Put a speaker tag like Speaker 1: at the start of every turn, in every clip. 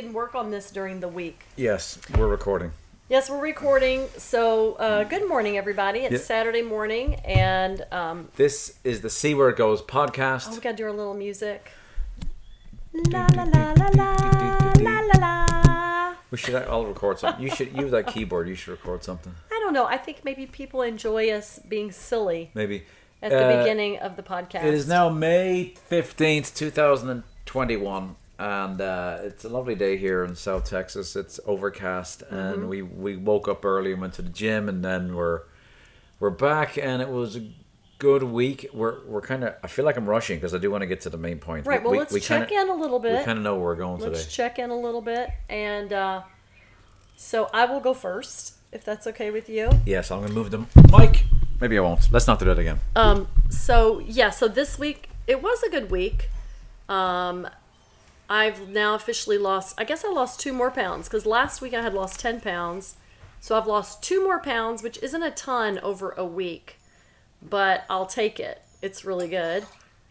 Speaker 1: can work on this during the week.
Speaker 2: Yes, we're recording.
Speaker 1: Yes, we're recording. So, uh, good morning, everybody. It's
Speaker 2: Yeah.
Speaker 1: Saturday morning, and um,
Speaker 2: This is the See Where It Goes podcast.
Speaker 1: oh, we gotta do our little music. La la la la la la la la.
Speaker 2: We should all record something. You should use that keyboard. You should record something.
Speaker 1: I don't know. I think maybe people enjoy us being silly
Speaker 2: Maybe.
Speaker 1: at the
Speaker 2: Uh,
Speaker 1: beginning of the podcast.
Speaker 2: It is now May 15th, 2021. And uh, it's a lovely day here in South Texas. It's overcast, and
Speaker 1: Mm-hmm.
Speaker 2: we, we woke up early and went to the gym, and then we're we're back, and it was a good week. We're we're kind of. I feel like I'm rushing because I do want to get to the main point.
Speaker 1: right. Well, let's check
Speaker 2: kinda,
Speaker 1: in a little bit.
Speaker 2: We kind of know where we're going today.
Speaker 1: Let's
Speaker 2: today.
Speaker 1: check in a little bit, and uh, so I will go first, if that's okay with you.
Speaker 2: Yes, I'm gonna move the mic. Maybe I won't. Let's not do that again.
Speaker 1: Um, so yeah, so this week it was a good week. Um, I've now officially lost. I guess I lost two more pounds because last week I had lost ten pounds. So I've lost two more pounds, which isn't a ton over a week, but I'll take it. It's really good.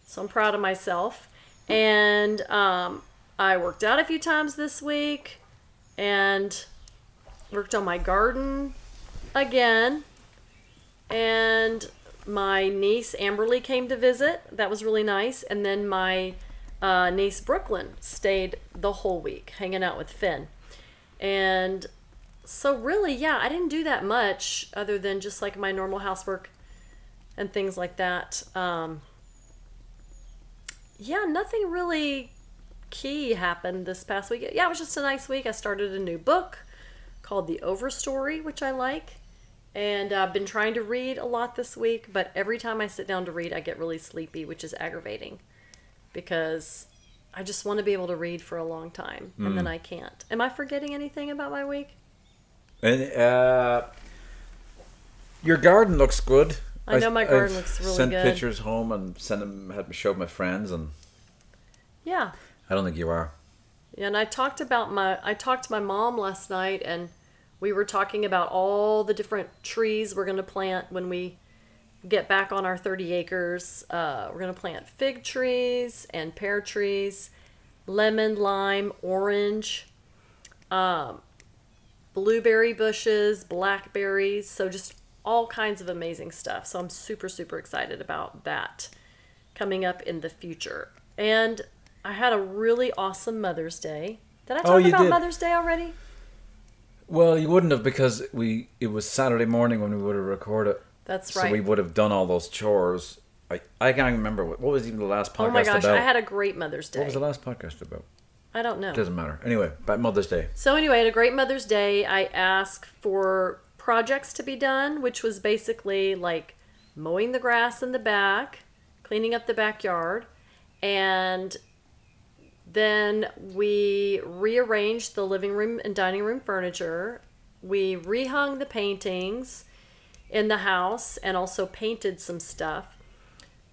Speaker 1: So I'm proud of myself. And um, I worked out a few times this week and worked on my garden again. And my niece Amberly came to visit. That was really nice. And then my uh, niece Brooklyn stayed the whole week hanging out with Finn. And so, really, yeah, I didn't do that much other than just like my normal housework and things like that. Um, yeah, nothing really key happened this past week. Yeah, it was just a nice week. I started a new book called The Overstory, which I like. And I've been trying to read a lot this week, but every time I sit down to read, I get really sleepy, which is aggravating because I just want to be able to read for a long time and then I can't. Am I forgetting anything about my week?
Speaker 2: And uh, your garden looks good.
Speaker 1: I know my garden
Speaker 2: I've
Speaker 1: looks really
Speaker 2: sent
Speaker 1: good.
Speaker 2: pictures home and sent them, had showed my friends, and
Speaker 1: Yeah.
Speaker 2: I don't think you are.
Speaker 1: Yeah, and I talked about my I talked to my mom last night and we were talking about all the different trees we're going to plant when we get back on our 30 acres. Uh, we're going to plant fig trees and pear trees, lemon, lime, orange, um, blueberry bushes, blackberries. So just all kinds of amazing stuff. So I'm super, super excited about that coming up in the future. And I had a really awesome Mother's Day. Did I talk
Speaker 2: Oh,
Speaker 1: about
Speaker 2: did.
Speaker 1: Mother's Day already?
Speaker 2: Well, you wouldn't have because we it was Saturday morning when we would have recorded.
Speaker 1: That's right.
Speaker 2: so we would have done all those chores. I, I can't remember what, what was even the last podcast about.
Speaker 1: oh my gosh,
Speaker 2: about.
Speaker 1: I had a great Mother's Day.
Speaker 2: what was the last podcast about?
Speaker 1: I don't know.
Speaker 2: It Doesn't matter. Anyway, about Mother's Day.
Speaker 1: So anyway, I had a great Mother's Day. I asked for projects to be done, which was basically like mowing the grass in the back, cleaning up the backyard, and then we rearranged the living room and dining room furniture. We rehung the paintings in the house and also painted some stuff.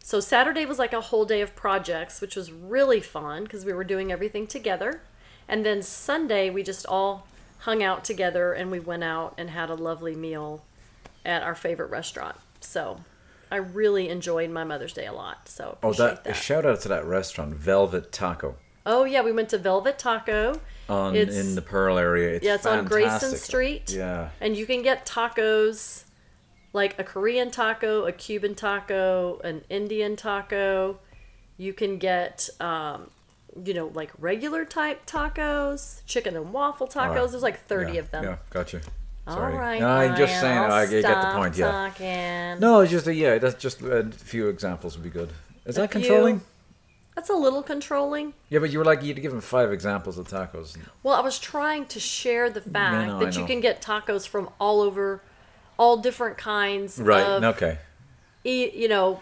Speaker 1: So Saturday was like a whole day of projects, which was really fun because we were doing everything together. And then Sunday we just all hung out together and we went out and had a lovely meal at our favorite restaurant. So I really enjoyed my Mother's Day a lot. So
Speaker 2: Oh, that, a shout out to that restaurant, Velvet Taco,
Speaker 1: Oh yeah, we went to Velvet Taco.
Speaker 2: on
Speaker 1: It's-
Speaker 2: in the Pearl area. It's
Speaker 1: yeah, it's on Grayson. Street.
Speaker 2: Yeah.
Speaker 1: And you can get tacos like a Korean taco, a Cuban taco, an Indian taco. You can get, um, you know, like regular type tacos, chicken and waffle tacos.
Speaker 2: Alright.
Speaker 1: There's like 30
Speaker 2: yeah,
Speaker 1: of them.
Speaker 2: Yeah, gotcha.
Speaker 1: All
Speaker 2: Sorry.
Speaker 1: right.
Speaker 2: No, I'm just saying.
Speaker 1: I'll
Speaker 2: I get the point. Yeah.
Speaker 1: Talking.
Speaker 2: No, it's just a, yeah. That's just a few examples would be good. Is
Speaker 1: A
Speaker 2: that
Speaker 1: few.
Speaker 2: controlling?
Speaker 1: That's a little controlling.
Speaker 2: Yeah, but you were like you'd give him five examples of tacos.
Speaker 1: Well, I was trying to share the fact
Speaker 2: no, I
Speaker 1: that you can get tacos from all over, all different kinds
Speaker 2: Right.
Speaker 1: of,
Speaker 2: okay.
Speaker 1: e- you know,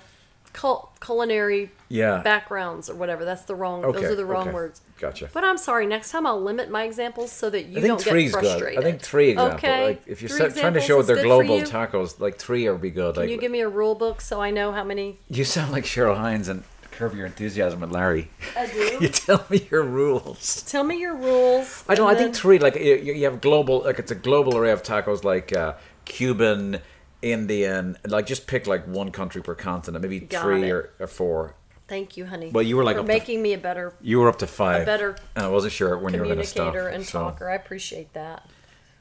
Speaker 1: cul- culinary
Speaker 2: Yeah.
Speaker 1: backgrounds or whatever. That's the wrong.
Speaker 2: okay.
Speaker 1: those are the wrong
Speaker 2: okay.
Speaker 1: words.
Speaker 2: Gotcha.
Speaker 1: But I'm sorry. Next time I'll limit my examples so that you don't get frustrated.
Speaker 2: good. I think three examples.
Speaker 1: Okay.
Speaker 2: Like if you're
Speaker 1: Three
Speaker 2: trying to show they're global tacos, like three would be good.
Speaker 1: Can
Speaker 2: like
Speaker 1: you give me a rule book so I know how many?
Speaker 2: you sound like Cheryl Hines and Curb Your Enthusiasm with Larry.
Speaker 1: I do.
Speaker 2: you tell me your rules.
Speaker 1: Tell me your rules.
Speaker 2: I don't. I think three. Like you, you have global. Like it's a global array of tacos. Like uh, Cuban, Indian. Like just pick like one country per continent. Maybe
Speaker 1: Got
Speaker 2: three or, or four.
Speaker 1: Thank you, honey.
Speaker 2: Well, you were like
Speaker 1: for
Speaker 2: up to-
Speaker 1: making me a better
Speaker 2: You were up to five.
Speaker 1: A better
Speaker 2: and I wasn't sure when you were going to stop.
Speaker 1: communicator and
Speaker 2: so
Speaker 1: talker. I appreciate that.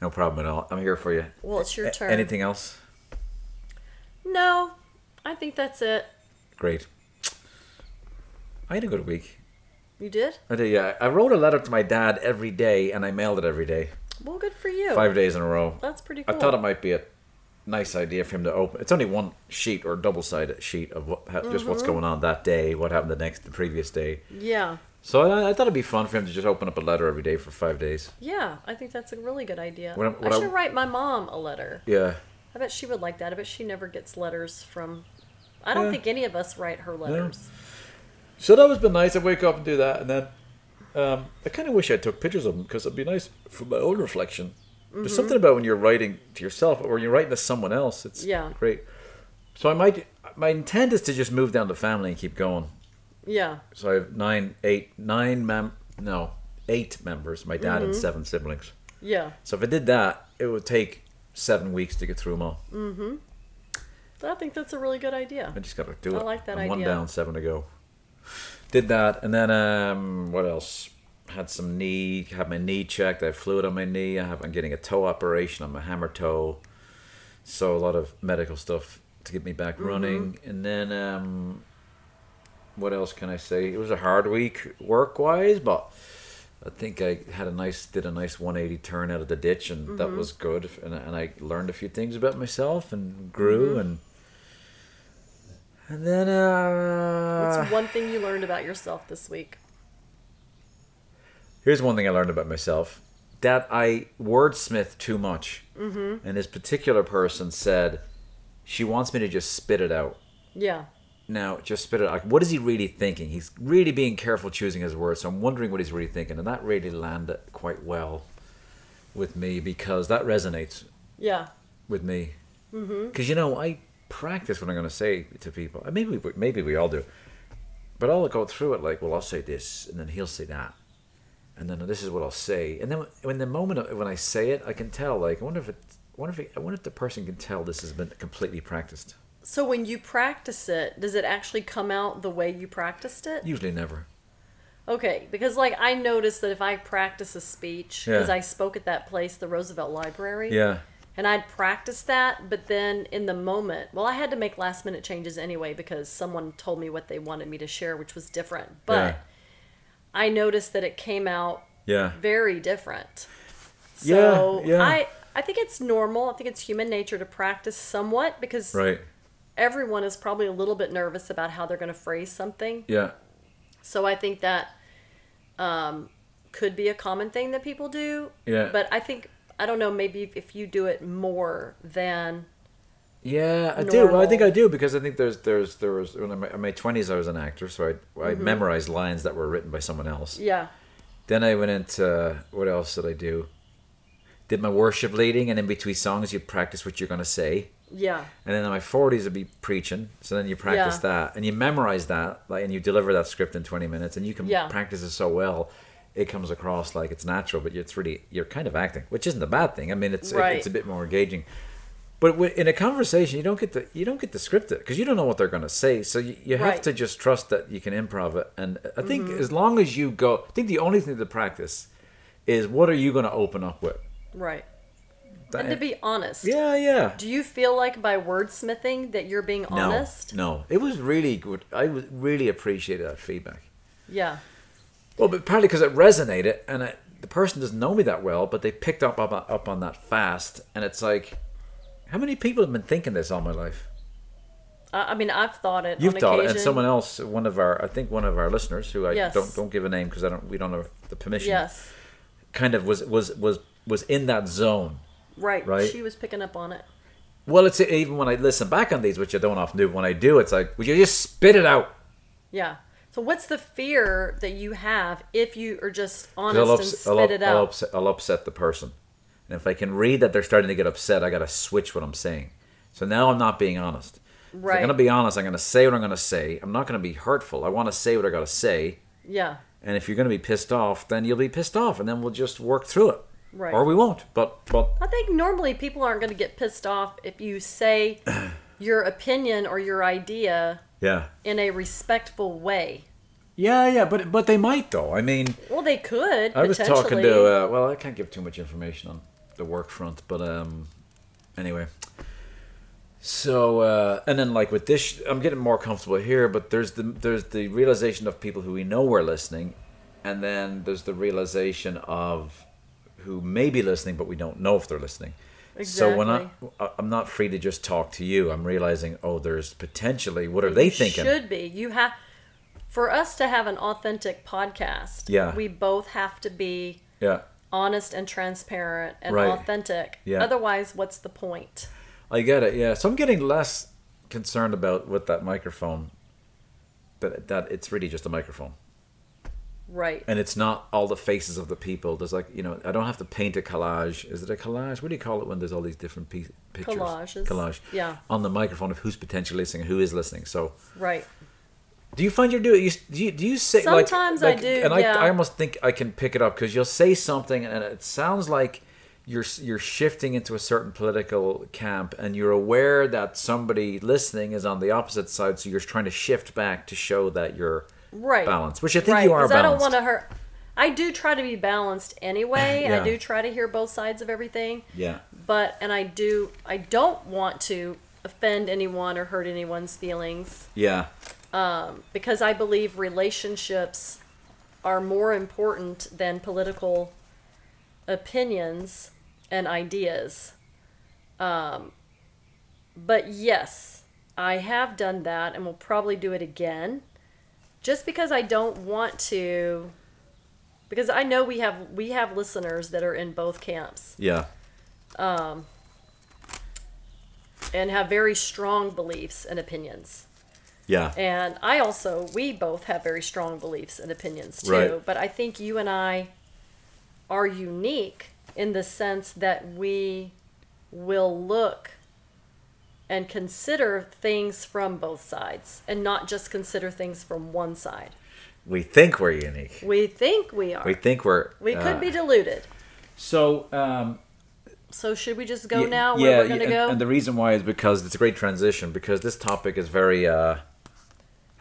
Speaker 2: no problem at all. I'm here for you.
Speaker 1: Well, it's your
Speaker 2: A-
Speaker 1: turn.
Speaker 2: Anything else?
Speaker 1: No, I think that's it.
Speaker 2: Great. I had a good week.
Speaker 1: You did?
Speaker 2: I did. Yeah, I wrote a letter to my dad every day, and I mailed it every day,
Speaker 1: Well, good for you.
Speaker 2: five days in a row.
Speaker 1: That's pretty cool.
Speaker 2: I thought it might be a nice idea for him to open. It's only one sheet or double sided sheet of what, how, just
Speaker 1: Mm-hmm.
Speaker 2: what's going on that day, what happened the next, the previous day.
Speaker 1: Yeah.
Speaker 2: So I, I thought it'd be fun for him to just open up a letter every day for five days.
Speaker 1: Yeah, I think that's a really good idea.
Speaker 2: I- what
Speaker 1: I
Speaker 2: I-
Speaker 1: should write my mom a letter.
Speaker 2: Yeah.
Speaker 1: I bet she would like that. I bet she never gets letters from. I don't
Speaker 2: Yeah.
Speaker 1: think any of us write her letters.
Speaker 2: So that was been nice. I wake up and do that, and then um, I kind of wish I took pictures of them because it'd be nice for my own reflection.
Speaker 1: Mm-hmm.
Speaker 2: There's something about when you're writing to yourself or you're writing to someone else. It's
Speaker 1: Yeah.
Speaker 2: great. So I might. My intent is to just move down to family and keep going.
Speaker 1: Yeah.
Speaker 2: So I have nine, eight, nine mem. No, eight members. My dad
Speaker 1: Mm-hmm.
Speaker 2: and seven siblings.
Speaker 1: Yeah.
Speaker 2: So if I did that, it would take seven weeks to get through them all.
Speaker 1: So I think that's a really good idea.
Speaker 2: I just got to do
Speaker 1: I
Speaker 2: it.
Speaker 1: I like that
Speaker 2: I'm One down, seven to go. Did that, and then um, what else? Had some knee, had my knee checked. I have fluid on my knee. I have, I'm getting a toe operation on my hammer toe. So a lot of medical stuff to get me back
Speaker 1: Mm-hmm.
Speaker 2: running, and then um, what else can I say? It was a hard week work wise, but I think I had a nice, did a nice 180 turn out of the ditch, and that
Speaker 1: Mm-hmm.
Speaker 2: was good. And, and I learned a few things about myself and grew
Speaker 1: Mm-hmm.
Speaker 2: and. And then, uh,
Speaker 1: What's one thing you learned about yourself this week?
Speaker 2: here's one thing I learned about myself that I wordsmith too much. Mm-hmm. And this particular person said, she wants me to just spit it out.
Speaker 1: Yeah.
Speaker 2: Now, just spit it out. Like, what is he really thinking? He's really being careful choosing his words. So I'm wondering what he's really thinking. And that really landed quite well with me because that resonates
Speaker 1: Yeah.
Speaker 2: with me. Mm-hmm. Because you know, I practice what I'm going to say to people. And Maybe we, maybe we all do, but I'll go through it like, well, I'll say this, and then he'll say that, and then this is what I'll say. And then when the moment of, when I say it, I can tell. Like, I wonder if it, I wonder if it, I wonder if the person can tell this has been completely practiced.
Speaker 1: So when you practice it, does it actually come out the way you practiced it?
Speaker 2: Usually, never.
Speaker 1: Okay, because like I noticed that if I practice a speech, because
Speaker 2: Yeah.
Speaker 1: I spoke at that place, the Roosevelt Library,
Speaker 2: Yeah.
Speaker 1: And I'd practice that, but then in the moment, well, I had to make last minute changes anyway because someone told me what they wanted me to share, which was different. But
Speaker 2: Yeah.
Speaker 1: I noticed that it came out
Speaker 2: Yeah.
Speaker 1: very different.
Speaker 2: Yeah,
Speaker 1: So
Speaker 2: yeah.
Speaker 1: I I think it's normal. I think it's human nature to practice somewhat because
Speaker 2: Right.
Speaker 1: everyone is probably a little bit nervous about how they're going to phrase something.
Speaker 2: Yeah.
Speaker 1: So I think that um, could be a common thing that people do.
Speaker 2: Yeah.
Speaker 1: But I think I don't know. Maybe if you do it more than
Speaker 2: Yeah, I do. Well, I think. I do because I think there's there's there was when in my twenties I was an actor, so I I mm-hmm. memorized lines that were written by someone else.
Speaker 1: yeah,
Speaker 2: Then I went into what else did I do? Did my worship leading, and in between songs you practice what you're gonna say.
Speaker 1: yeah,
Speaker 2: And then in my forties I'd be preaching, so then you practice
Speaker 1: Yeah.
Speaker 2: that, and you memorize that, like, and you deliver that script in twenty minutes, and you can
Speaker 1: Yeah.
Speaker 2: practice it so well, it comes across like it's natural, but it's really you're kind of acting, which isn't a bad thing. I mean, it's
Speaker 1: Right.
Speaker 2: it's a bit more engaging. But in a conversation, you don't get the you don't get to script it because you don't know what they're going to say. So you, you have
Speaker 1: Right. Mm-hmm.
Speaker 2: to just trust that you can improv it. And I think as long as you go, I think the only thing to practice is what are you going to open up with.
Speaker 1: right.
Speaker 2: That-
Speaker 1: And to be honest,
Speaker 2: yeah, yeah.
Speaker 1: do you feel like by wordsmithing that you're being
Speaker 2: No,
Speaker 1: honest?
Speaker 2: no, it was really good. I was really appreciated that feedback.
Speaker 1: Yeah,
Speaker 2: Well, but partly because it resonated, and it, the person doesn't know me that well, but they picked up, up up on that fast, and it's like, how many people have been thinking this all my life?
Speaker 1: I, I mean I've thought it.
Speaker 2: You've thought it, and someone else, one of our, I think one of our listeners, who I
Speaker 1: Yes.
Speaker 2: don't don't give a name because I don't, we don't have the permission.
Speaker 1: Yes,
Speaker 2: kind of was was was was in that zone.
Speaker 1: right.
Speaker 2: Right.
Speaker 1: She was picking up on it.
Speaker 2: Well, it's even when I listen back on these, which I don't often do. When I do, it's like, would you just spit it out?
Speaker 1: Yeah. So what's the fear that you have if you are just honest
Speaker 2: I'll,
Speaker 1: and
Speaker 2: ups-
Speaker 1: spit
Speaker 2: I'll,
Speaker 1: it
Speaker 2: I'll
Speaker 1: out?
Speaker 2: upset, I'll upset the person. And if I can read that they're starting to get upset, I got to switch what I'm saying. So now I'm not being honest. If I'm going to be honest, I'm going to say what I'm going to say. I'm not going to be hurtful. I want to say what I got to say.
Speaker 1: Yeah.
Speaker 2: And if you're going to be pissed off, then you'll be pissed off, and then we'll just work through it.
Speaker 1: Right.
Speaker 2: Or we won't. But but
Speaker 1: I think normally people aren't going to get pissed off if you say your opinion or your idea
Speaker 2: Yeah.
Speaker 1: in a respectful way.
Speaker 2: Yeah, yeah, but but they might though. I mean,
Speaker 1: Well, they could.
Speaker 2: I was talking to uh, well, I can't give too much information on the work front, but um, anyway. So uh, and then like with this, I'm getting more comfortable here. But there's the there's the realization of people who we know we're listening, and then there's the realization of who may be listening, but we don't know if they're listening. So when I
Speaker 1: Exactly.
Speaker 2: I'm not free to just talk to you, I'm realizing oh, there's potentially what are they
Speaker 1: You
Speaker 2: thinking?
Speaker 1: Should be. You have for us to have an authentic podcast.
Speaker 2: Yeah.
Speaker 1: We both have to be
Speaker 2: Yeah.
Speaker 1: honest and transparent and
Speaker 2: Right.
Speaker 1: authentic.
Speaker 2: Yeah.
Speaker 1: Otherwise, what's the point?
Speaker 2: I get it. Yeah. So I'm getting less concerned about with that microphone. That that it's really just a microphone,
Speaker 1: Right.
Speaker 2: and it's not all the faces of the people. There's like you know I don't have to paint a collage. Is it a collage? What do you call it when there's all these different piece, pictures?
Speaker 1: Collages.
Speaker 2: Collage.
Speaker 1: Yeah.
Speaker 2: On the microphone of who's potentially listening, who is listening. So
Speaker 1: Right.
Speaker 2: do you find you're doing? You, do you do you say like-
Speaker 1: Sometimes I
Speaker 2: like,
Speaker 1: do,
Speaker 2: And I. I almost think I can pick it up because you'll say something and it sounds like you're you're shifting into a certain political camp and you're aware that somebody listening is on the opposite side, so you're trying to shift back to show that you're
Speaker 1: Right.
Speaker 2: balanced, which I think
Speaker 1: right.
Speaker 2: you are
Speaker 1: Because I don't want to hurt. I do try to be balanced anyway.
Speaker 2: Yeah.
Speaker 1: I do try to hear both sides of everything.
Speaker 2: yeah,
Speaker 1: But and I do. I don't want to offend anyone or hurt anyone's feelings
Speaker 2: yeah, Um,
Speaker 1: because I believe relationships are more important than political opinions and ideas. Um, but yes, I have done that and will probably do it again. Just because I don't want to because I know we have we have listeners that are in both camps
Speaker 2: yeah, Um
Speaker 1: and have very strong beliefs and opinions.
Speaker 2: yeah,
Speaker 1: And I also, we both have very strong beliefs and opinions too.
Speaker 2: Right.
Speaker 1: But I think you and I are unique in the sense that we will look and consider things from both sides and not just consider things from one side.
Speaker 2: we think we're unique.
Speaker 1: We think we are.
Speaker 2: We
Speaker 1: We,
Speaker 2: think we're.
Speaker 1: We could
Speaker 2: uh,
Speaker 1: be deluded.
Speaker 2: So, um,
Speaker 1: So should we just go
Speaker 2: Ye-
Speaker 1: now where we're going to
Speaker 2: and,
Speaker 1: go?
Speaker 2: And the reason why is because it's a great transition because this topic is very uh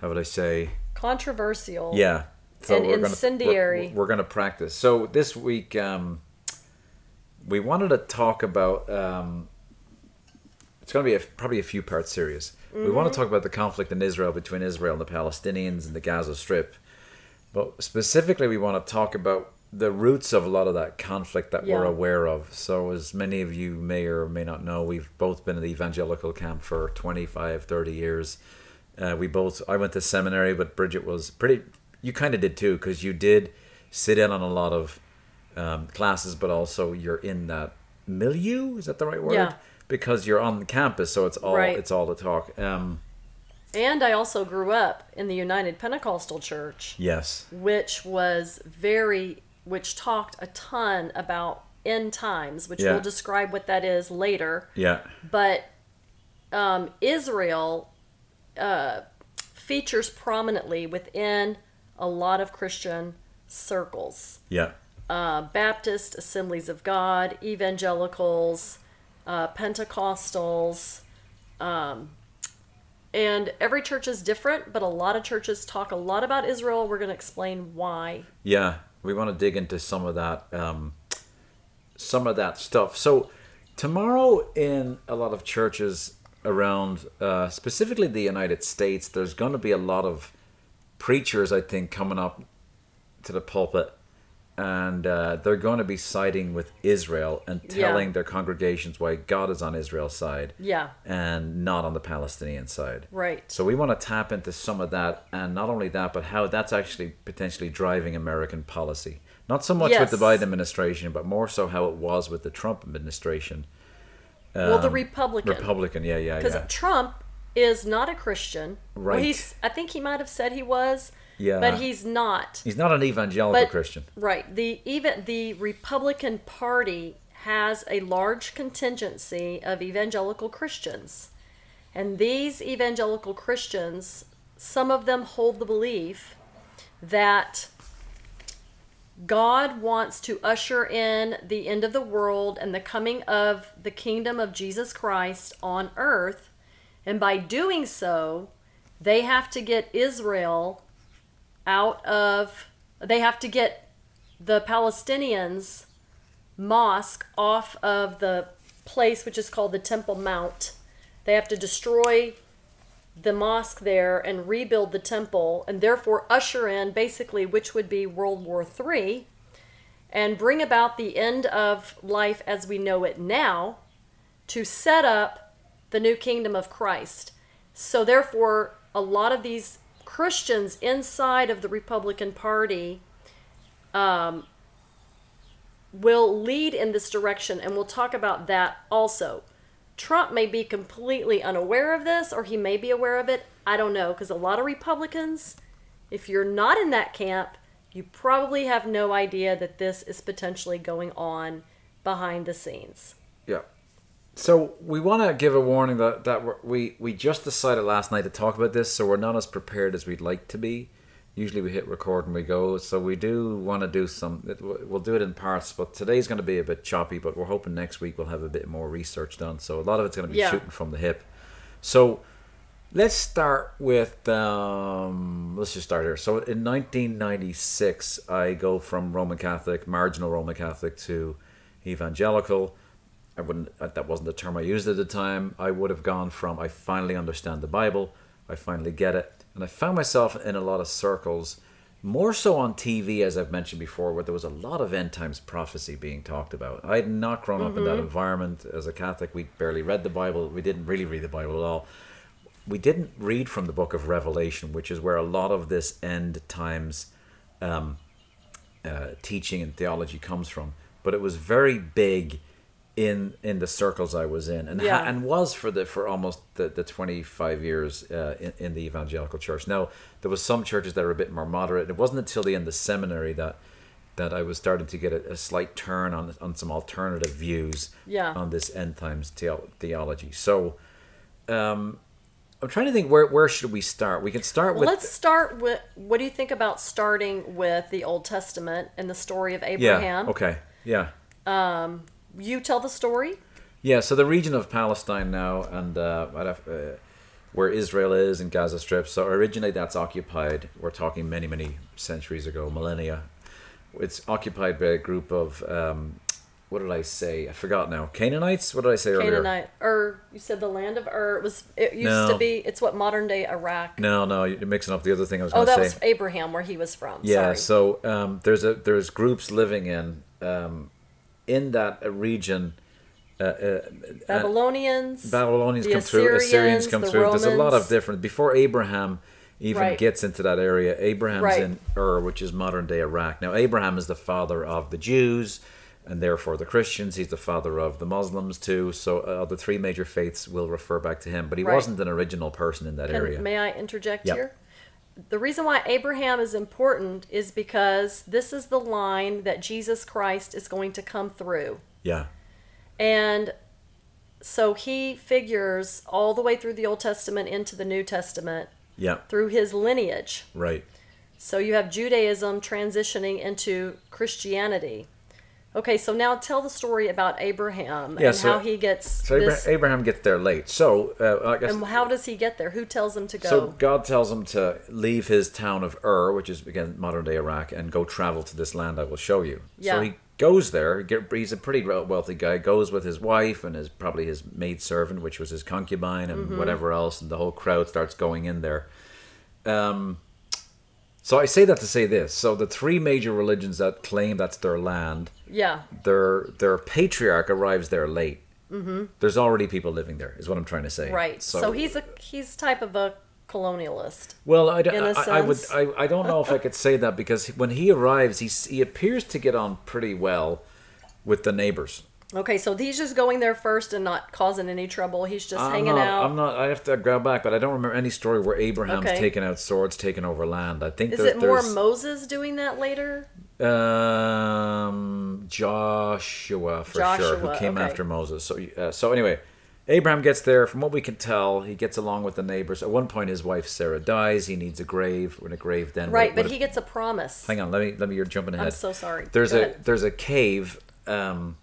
Speaker 2: how would I say?
Speaker 1: Controversial.
Speaker 2: Yeah.
Speaker 1: And
Speaker 2: we're
Speaker 1: incendiary.
Speaker 2: Gonna, we're, we're going to practice. So this week um we wanted to talk about um it's going to be a, probably a few part series. We want
Speaker 1: Mm-hmm.
Speaker 2: to talk about the conflict in Israel between Israel and the Palestinians and the Gaza Strip. But specifically, we want to talk about the roots of a lot of that conflict that we're aware of. So, as many of you may or may not know, we've both been in the evangelical camp for 25, 30 years. Uh, we both, I went to seminary, but Bridget was pretty, you kind of did too, because you did sit in on a lot of um, classes, but also you're in that milieu. Is that the right word?
Speaker 1: Yeah.
Speaker 2: Because you're on the campus, so it's all
Speaker 1: Right.
Speaker 2: it's all the talk. Um,
Speaker 1: And I also grew up in the United Pentecostal Church.
Speaker 2: yes.
Speaker 1: which was very which talked a ton about end times which
Speaker 2: Yeah.
Speaker 1: we'll describe what that is later
Speaker 2: Yeah.
Speaker 1: but um, israel uh, features prominently within a lot of christian circles
Speaker 2: Yeah.
Speaker 1: uh, baptist assemblies of god evangelicals uh, pentecostals um, and every church is different but a lot of churches talk a lot about israel. We're going to explain why.
Speaker 2: Yeah, we want to dig into some of that, um, some of that stuff. So tomorrow, in a lot of churches around, uh, specifically the United States, there's going to be a lot of preachers, I think, coming up to the pulpit, and uh, they're going to be siding with Israel and
Speaker 1: Yeah.
Speaker 2: telling their congregations why God is on Israel's side
Speaker 1: yeah
Speaker 2: and not on the Palestinian side.
Speaker 1: right
Speaker 2: So we want to tap into some of that, and not only that, but how that's actually potentially driving American policy. Not so much with the Biden administration, but more so how it was with the Trump administration.
Speaker 1: well the
Speaker 2: Um,
Speaker 1: republican
Speaker 2: Republican, yeah, yeah, yeah.
Speaker 1: because
Speaker 2: yeah.
Speaker 1: Trump is not a Christian. Well,
Speaker 2: Right.
Speaker 1: he's. I think he might have said he was.
Speaker 2: Yeah.
Speaker 1: But he's not.
Speaker 2: He's not an evangelical
Speaker 1: But
Speaker 2: Christian.
Speaker 1: right. The even the Republican Party has a large contingency of evangelical Christians, and these evangelical Christians, some of them hold the belief that God wants to usher in the end of the world and the coming of the kingdom of Jesus Christ on earth And by doing so, they have to get Israel out of, they have to get the Palestinians' mosque off of the place which is called the Temple Mount. They have to destroy the mosque there and rebuild the temple and therefore usher in basically which would be World War III and bring about the end of life as we know it now to set up the new kingdom of Christ. So therefore a lot of these Christians inside of the Republican Party um, will lead in this direction, and we'll talk about that also. Trump may be completely unaware of this, or he may be aware of it. I don't know, because a lot of Republicans, if you're not in that camp, you probably have no idea that this is potentially going on behind the scenes.
Speaker 2: Yeah. So we want to give a warning that that we we just decided last night to talk about this, so we're not as prepared as we'd like to be. Usually we hit record and we go, so we do want to do some. We'll do it in parts, but today's going to be a bit choppy. But we're hoping next week we'll have a bit more research done. So a lot of it's going to be
Speaker 1: Yeah.
Speaker 2: shooting from the hip. So let's start with um, let's just start here. So in 1996, I go from Roman Catholic, marginal Roman Catholic, to evangelical. I wouldn't. uh, That wasn't the term I used at the time. I would have gone from I finally understand the Bible, I finally get it, and I found myself in a lot of circles, more so on TV as I've mentioned before, where there was a lot of end times prophecy being talked about. I had not grown up in that environment as a Catholic. We barely read the Bible. We didn't really read the Bible at all we didn't read from the book of Revelation, which is where a lot of this end times um, uh, teaching and theology comes from. But it was very big in in the circles I was in, and ha- and was for the for almost the, the twenty five years uh, in, in the evangelical church. Now there was some churches that were a bit more moderate. It wasn't until the end of seminary that that I was starting to get a, a slight turn on on some alternative views
Speaker 1: Yeah.
Speaker 2: on this end times theo- theology. So. Um, I'm trying to think where where should we start? We can start with
Speaker 1: Let's start with what do you think about starting with the Old Testament and the story of
Speaker 2: yeah.
Speaker 1: Abraham?
Speaker 2: Okay. Yeah.
Speaker 1: You tell the story.
Speaker 2: Yeah. So the region of Palestine now, and uh, uh, where Israel is and Gaza Strip. So originally that's occupied. We're talking many many centuries ago, millennia. It's occupied by a group of um, what did I say? I forgot now. Canaanites. What did I say earlier?
Speaker 1: Canaanite, or you said the land of Ur. It was. It used
Speaker 2: No.
Speaker 1: to be. It's what modern day Iraq.
Speaker 2: No, no, you're mixing up the other thing I was
Speaker 1: oh,
Speaker 2: going to
Speaker 1: that
Speaker 2: say.
Speaker 1: was Abraham, where he was from.
Speaker 2: Yeah,
Speaker 1: Sorry.
Speaker 2: so um, there's a there's groups living in um, in that region. Uh, uh,
Speaker 1: Babylonians.
Speaker 2: Babylonians
Speaker 1: the
Speaker 2: come through, Assyrians
Speaker 1: Assyrians,
Speaker 2: come
Speaker 1: the
Speaker 2: through. There's a lot of
Speaker 1: Romans.
Speaker 2: different. Before Abraham even
Speaker 1: Right.
Speaker 2: gets into that area, Abraham's
Speaker 1: Right.
Speaker 2: in Ur, which is modern day Iraq. Now, Abraham is the father of the Jews, and therefore the Christians. He's the father of the Muslims too. So uh, the three major faiths will refer back to him. But he
Speaker 1: Right.
Speaker 2: wasn't an original person in that
Speaker 1: Can-
Speaker 2: area.
Speaker 1: May I interject
Speaker 2: Yep.
Speaker 1: here? The reason why Abraham is important is because this is the line that Jesus Christ is going to come through.
Speaker 2: yeah,
Speaker 1: And so he figures all the way through the Old Testament into the New Testament
Speaker 2: yeah,
Speaker 1: through his lineage.
Speaker 2: right.
Speaker 1: So you have Judaism transitioning into Christianity. Okay, so now tell the story about Abraham
Speaker 2: Yeah,
Speaker 1: and
Speaker 2: so-
Speaker 1: how he gets
Speaker 2: So
Speaker 1: this.
Speaker 2: Abraham gets there late. So uh, I guess
Speaker 1: And how does he get there? Who tells him to go?
Speaker 2: So God tells him to leave his town of Ur, which is again modern day Iraq, and go travel to this land I will show you.
Speaker 1: Yeah.
Speaker 2: So he goes there. He's a pretty wealthy guy. Goes with his wife and his probably his maid servant, which was his concubine, and
Speaker 1: Mm-hmm.
Speaker 2: whatever else, and the whole crowd starts going in there. Um, so I say that to say this. So the three major religions that claim that's their land,
Speaker 1: yeah,
Speaker 2: their their patriarch arrives there late. Mm-hmm. There's already people living there, is what I'm trying to say.
Speaker 1: right. So, he's a he's type of a colonialist.
Speaker 2: Well, I, don't-
Speaker 1: in a
Speaker 2: I, I would. I, I don't know if I could say that because when he arrives, he he appears to get on pretty well with the neighbors.
Speaker 1: Okay, so he's just going there first and not causing any trouble. He's just
Speaker 2: I'm
Speaker 1: hanging
Speaker 2: not,
Speaker 1: out.
Speaker 2: I'm not. I have to go back, but I don't remember any story where Abraham's
Speaker 1: Okay.
Speaker 2: taken out swords, taking over land. I think
Speaker 1: Is
Speaker 2: there-
Speaker 1: it more Moses doing that later?
Speaker 2: um, Joshua for sure, who came
Speaker 1: okay.
Speaker 2: after Moses. So uh, so anyway. Abraham gets there. From what we can tell, he gets along with the neighbors. At one point, his wife Sarah dies. He needs a grave. When a grave, then
Speaker 1: Right,
Speaker 2: what-
Speaker 1: but
Speaker 2: what-
Speaker 1: he gets a promise.
Speaker 2: Hang on, let me let me. You're jumping ahead.
Speaker 1: I'm so sorry.
Speaker 2: There's
Speaker 1: Go
Speaker 2: a
Speaker 1: ahead.
Speaker 2: there's a cave, um,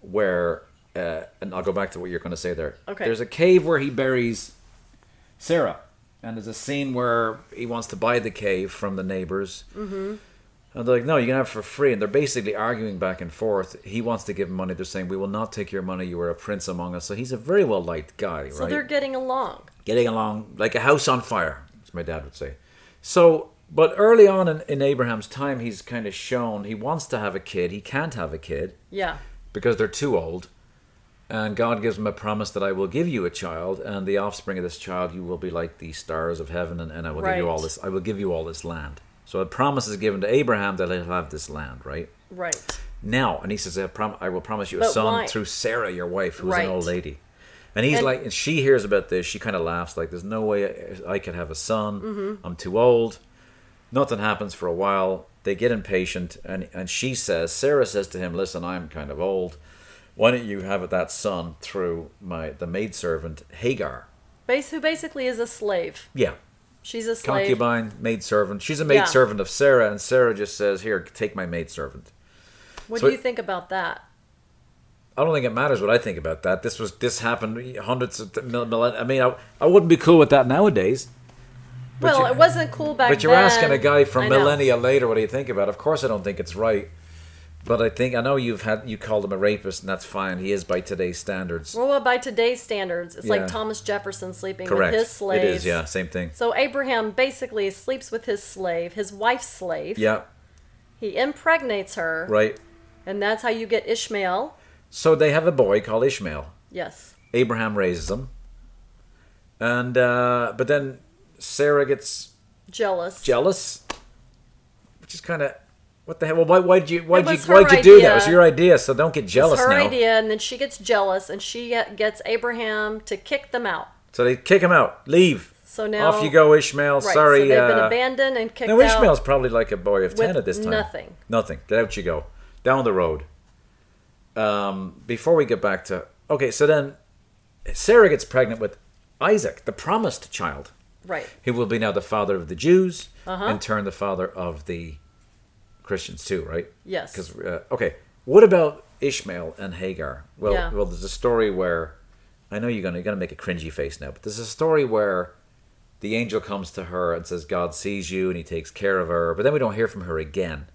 Speaker 2: where, uh, and I'll go back to what you're going to say there.
Speaker 1: Okay.
Speaker 2: There's a cave where he buries Sarah. And there's a scene where he wants to buy the cave from the neighbors. Mm-hmm. And they're like, no, you can have it for free. And they're basically arguing back and forth. He wants to give him money. They're saying, we will not take your money. You are a prince among us. So he's a very well liked guy, right?
Speaker 1: So
Speaker 2: right?
Speaker 1: they're getting along.
Speaker 2: Getting along like a house on fire, as my dad would say. So, but early on in, in Abraham's time, he's kind of shown he wants to have a kid. He can't have a kid
Speaker 1: Yeah.
Speaker 2: Because they're too old. And God gives him a promise that I will give you a child, and the offspring of this child you will be like the stars of heaven, and, and I will give you all
Speaker 1: Right.
Speaker 2: this. I will give you all this land. So a promise is given to Abraham that he'll have this land, right?
Speaker 1: Right.
Speaker 2: Now, and he says, I, prom- I will promise you a
Speaker 1: But
Speaker 2: son
Speaker 1: why-
Speaker 2: through Sarah, your wife, who's
Speaker 1: Right.
Speaker 2: an old lady. And he's
Speaker 1: And-
Speaker 2: like, and she hears about this. She kind of laughs, like, "There's no way I could have a son.
Speaker 1: Mm-hmm.
Speaker 2: I'm too old." Nothing happens for a while. They get impatient, and and she says, Sarah says to him, "Listen, I'm kind of old. Why don't you have that son through my the maidservant Hagar?"
Speaker 1: Base, who basically is a slave.
Speaker 2: Yeah,
Speaker 1: She's a slave.
Speaker 2: concubine, maidservant. She's a
Speaker 1: Yeah.
Speaker 2: maidservant of Sarah, and Sarah just says, "Here, take my maidservant."
Speaker 1: What
Speaker 2: So
Speaker 1: do
Speaker 2: it-
Speaker 1: you think about that?
Speaker 2: I don't think it matters what I think about that. This was this happened hundreds of mil- millen- I mean, I, I wouldn't be cool with that nowadays. But
Speaker 1: well,
Speaker 2: you-
Speaker 1: it wasn't cool back then.
Speaker 2: But you're
Speaker 1: then.
Speaker 2: asking a guy from millennia later what do you think about. it. Of course, I don't think it's right. But I think I know you've had you called him a rapist, and that's fine. He is by today's standards.
Speaker 1: Well, well, by today's standards, it's
Speaker 2: Yeah.
Speaker 1: like Thomas Jefferson sleeping
Speaker 2: Correct.
Speaker 1: with his slaves.
Speaker 2: It is, yeah, same thing.
Speaker 1: So Abraham basically sleeps with his slave, his wife's slave.
Speaker 2: Yeah,
Speaker 1: He impregnates her,
Speaker 2: right.
Speaker 1: and that's how you get Ishmael.
Speaker 2: So they have a boy called Ishmael.
Speaker 1: Yes.
Speaker 2: Abraham raises him, and uh, but then Sarah gets
Speaker 1: Jealous.
Speaker 2: jealous, which is kind of what the hell. Well, why why did you why did you why did you do that? It was your idea, so don't get
Speaker 1: It's
Speaker 2: jealous
Speaker 1: her
Speaker 2: now.
Speaker 1: idea, and then she gets jealous, and she gets Abraham to kick them out.
Speaker 2: So they kick him out. Leave.
Speaker 1: So now
Speaker 2: Off you go, Ishmael.
Speaker 1: Right.
Speaker 2: Sorry.
Speaker 1: so they've been
Speaker 2: uh,
Speaker 1: abandoned and kicked
Speaker 2: Now
Speaker 1: out.
Speaker 2: Ishmael's probably like a boy of ten at this time.
Speaker 1: nothing.
Speaker 2: Nothing. Get out you go. Down the road. Um, before we get back to okay, so then Sarah gets pregnant with Isaac, the promised child.
Speaker 1: Right.
Speaker 2: He will be now the father of the Jews,
Speaker 1: Uh-huh.
Speaker 2: in turn the father of the Christians too, right?
Speaker 1: Yes.
Speaker 2: Because uh, okay, what about Ishmael and Hagar? Well,
Speaker 1: Yeah.
Speaker 2: well, there's a story where I know you're gonna you're gonna make a cringy face now, but there's a story where the angel comes to her and says God sees you and He takes care of her, but then we don't hear from her again.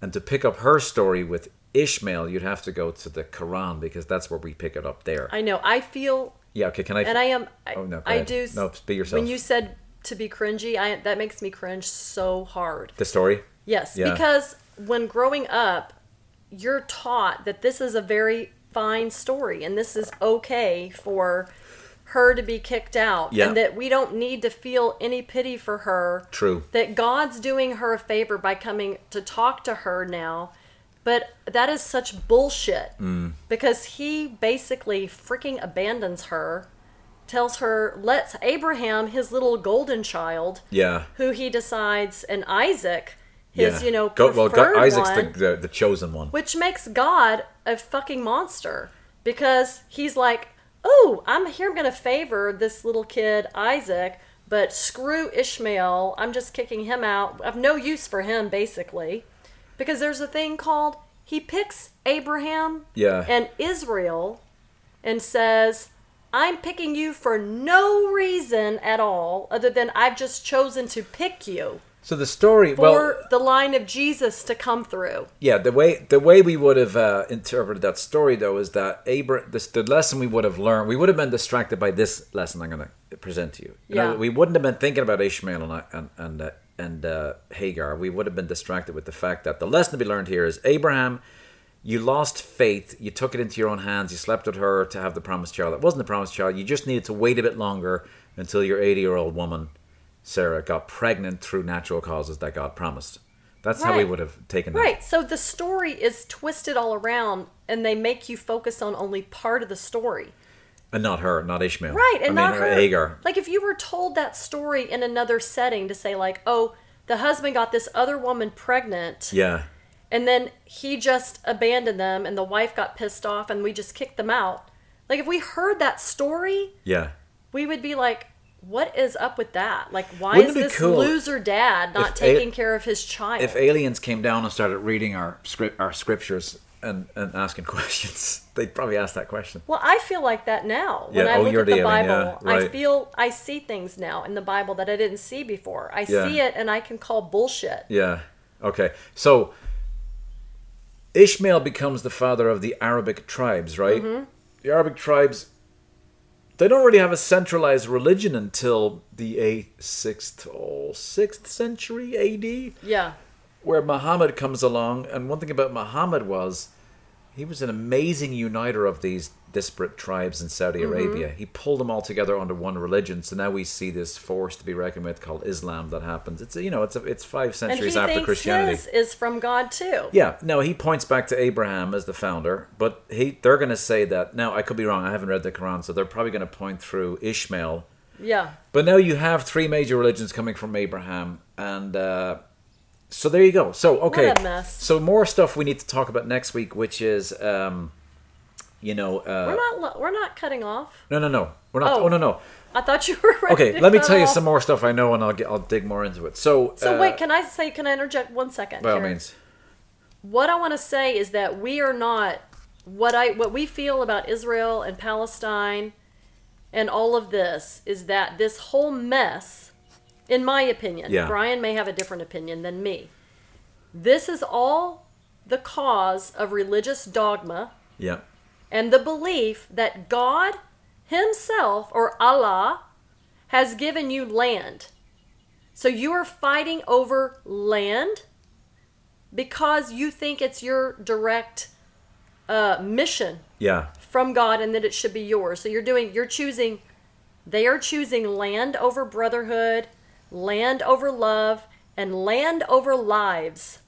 Speaker 2: And to pick up her story with Ishmael, you'd have to go to the Quran because that's where we pick it up there.
Speaker 1: I know. I feel,
Speaker 2: yeah, okay. Can I?
Speaker 1: and I am. I,
Speaker 2: Oh, no,
Speaker 1: I do.
Speaker 2: No, be yourself.
Speaker 1: When you said to be cringy, I that makes me cringe so hard.
Speaker 2: the story.
Speaker 1: Yes,
Speaker 2: Yeah.
Speaker 1: because when growing up, you're taught that this is a very fine story and this is okay for her to be kicked out
Speaker 2: Yeah.
Speaker 1: and that we don't need to feel any pity for her.
Speaker 2: True.
Speaker 1: That God's doing her a favor by coming to talk to her now. But that is such bullshit
Speaker 2: Mm.
Speaker 1: because he basically freaking abandons her, tells her, lets Abraham, his little golden child,
Speaker 2: Yeah.
Speaker 1: who he decides, and Isaac, his
Speaker 2: yeah.
Speaker 1: you know
Speaker 2: Go, well, God, Isaac's
Speaker 1: one,
Speaker 2: the, the the chosen one.
Speaker 1: which makes God a fucking monster because he's like, oh, I'm here, I'm gonna favor this little kid Isaac, but screw Ishmael, I'm just kicking him out. I've no use for him basically, because there's a thing called he picks Abraham
Speaker 2: Yeah.
Speaker 1: and Israel and says. I'm picking you for no reason at all, other than I've just chosen to pick you
Speaker 2: So the story,
Speaker 1: for
Speaker 2: well,
Speaker 1: the line of Jesus to come through.
Speaker 2: yeah, the way the way we would have uh, interpreted that story though is that Abra- this, the lesson we would have learned, we would have been distracted by this lesson I'm going to present to you. In
Speaker 1: Yeah.
Speaker 2: other- we wouldn't have been thinking about Ishmael and and and, uh, and uh, Hagar. We would have been distracted with the fact that the lesson to be learned here is Abraham. You lost faith. You took it into your own hands. You slept with her to have the promised child. It wasn't the promised child. You just needed to wait a bit longer until your 80 year old woman, Sarah, got pregnant through natural causes that God promised. That's how we would have taken that.
Speaker 1: Right. So the story is twisted all around and they make you focus on only part of the story.
Speaker 2: And not her, not Ishmael.
Speaker 1: Right. And
Speaker 2: I
Speaker 1: not
Speaker 2: uh,
Speaker 1: her.
Speaker 2: Hagar.
Speaker 1: Like if you were told that story in another setting to say like, "Oh, the husband got this other woman pregnant
Speaker 2: Yeah.
Speaker 1: and then he just abandoned them and the wife got pissed off and we just kicked them out." Like if we heard that story,
Speaker 2: Yeah.
Speaker 1: we would be like, "What is up with that? Like why
Speaker 2: Wouldn't
Speaker 1: is this
Speaker 2: cool
Speaker 1: loser dad not
Speaker 2: if a-
Speaker 1: taking care of his child?"
Speaker 2: If aliens came down and started reading our script, our scriptures, and, and asking questions. They'd probably ask that question.
Speaker 1: Well, I feel like that now. When
Speaker 2: Yeah,
Speaker 1: I
Speaker 2: oh,
Speaker 1: look at the Bible,
Speaker 2: yeah,
Speaker 1: I feel I see things now in the Bible that I didn't see before. I
Speaker 2: Yeah.
Speaker 1: see it and I can call bullshit.
Speaker 2: Yeah. Okay. So Ishmael becomes the father of the Arabic tribes, right?
Speaker 1: Mm-hmm.
Speaker 2: The Arabic tribes they don't really have a centralized religion until the eighth, sixth, oh, sixth century AD,
Speaker 1: Yeah.
Speaker 2: where Muhammad comes along. And one thing about Muhammad was he was an amazing uniter of these disparate tribes in Saudi
Speaker 1: Mm-hmm.
Speaker 2: Arabia. He pulled them all together under one religion. So now we see this force to be reckoned with called Islam that happens. It's you know it's a, it's five centuries after Christianity.
Speaker 1: is from God too.
Speaker 2: Yeah, no, he points back to Abraham as the founder, but he they're going to say that. Now, I could be wrong. I haven't read the Quran, so they're probably going to point through Ishmael.
Speaker 1: Yeah.
Speaker 2: But now you have three major religions coming from Abraham, and uh, so there you go. So okay,
Speaker 1: What a mess.
Speaker 2: so more stuff we need to talk about next week, which is, um, you know, uh,
Speaker 1: We're not lo- we're not cutting off.
Speaker 2: no, no, no, we're not. Oh,
Speaker 1: Oh.
Speaker 2: no, no.
Speaker 1: I thought you were ready
Speaker 2: Okay, let me tell you some more stuff I know, and I'll get I'll dig more into it. So,
Speaker 1: So
Speaker 2: uh,
Speaker 1: wait, can I say can I interject one second?
Speaker 2: by all
Speaker 1: here?
Speaker 2: means,
Speaker 1: what I want to say is that we are not what I what we feel about Israel and Palestine and all of this is that this whole mess in my opinion
Speaker 2: Yeah.
Speaker 1: Brian may have a different opinion than me this is all the cause of religious dogma
Speaker 2: yeah,
Speaker 1: and the belief that God himself or Allah has given you land so you are fighting over land because you think it's your direct uh, mission
Speaker 2: yeah,
Speaker 1: from God and that it should be yours. So you're doing, you're choosing, they are choosing land over brotherhood, land over love, and land over lives.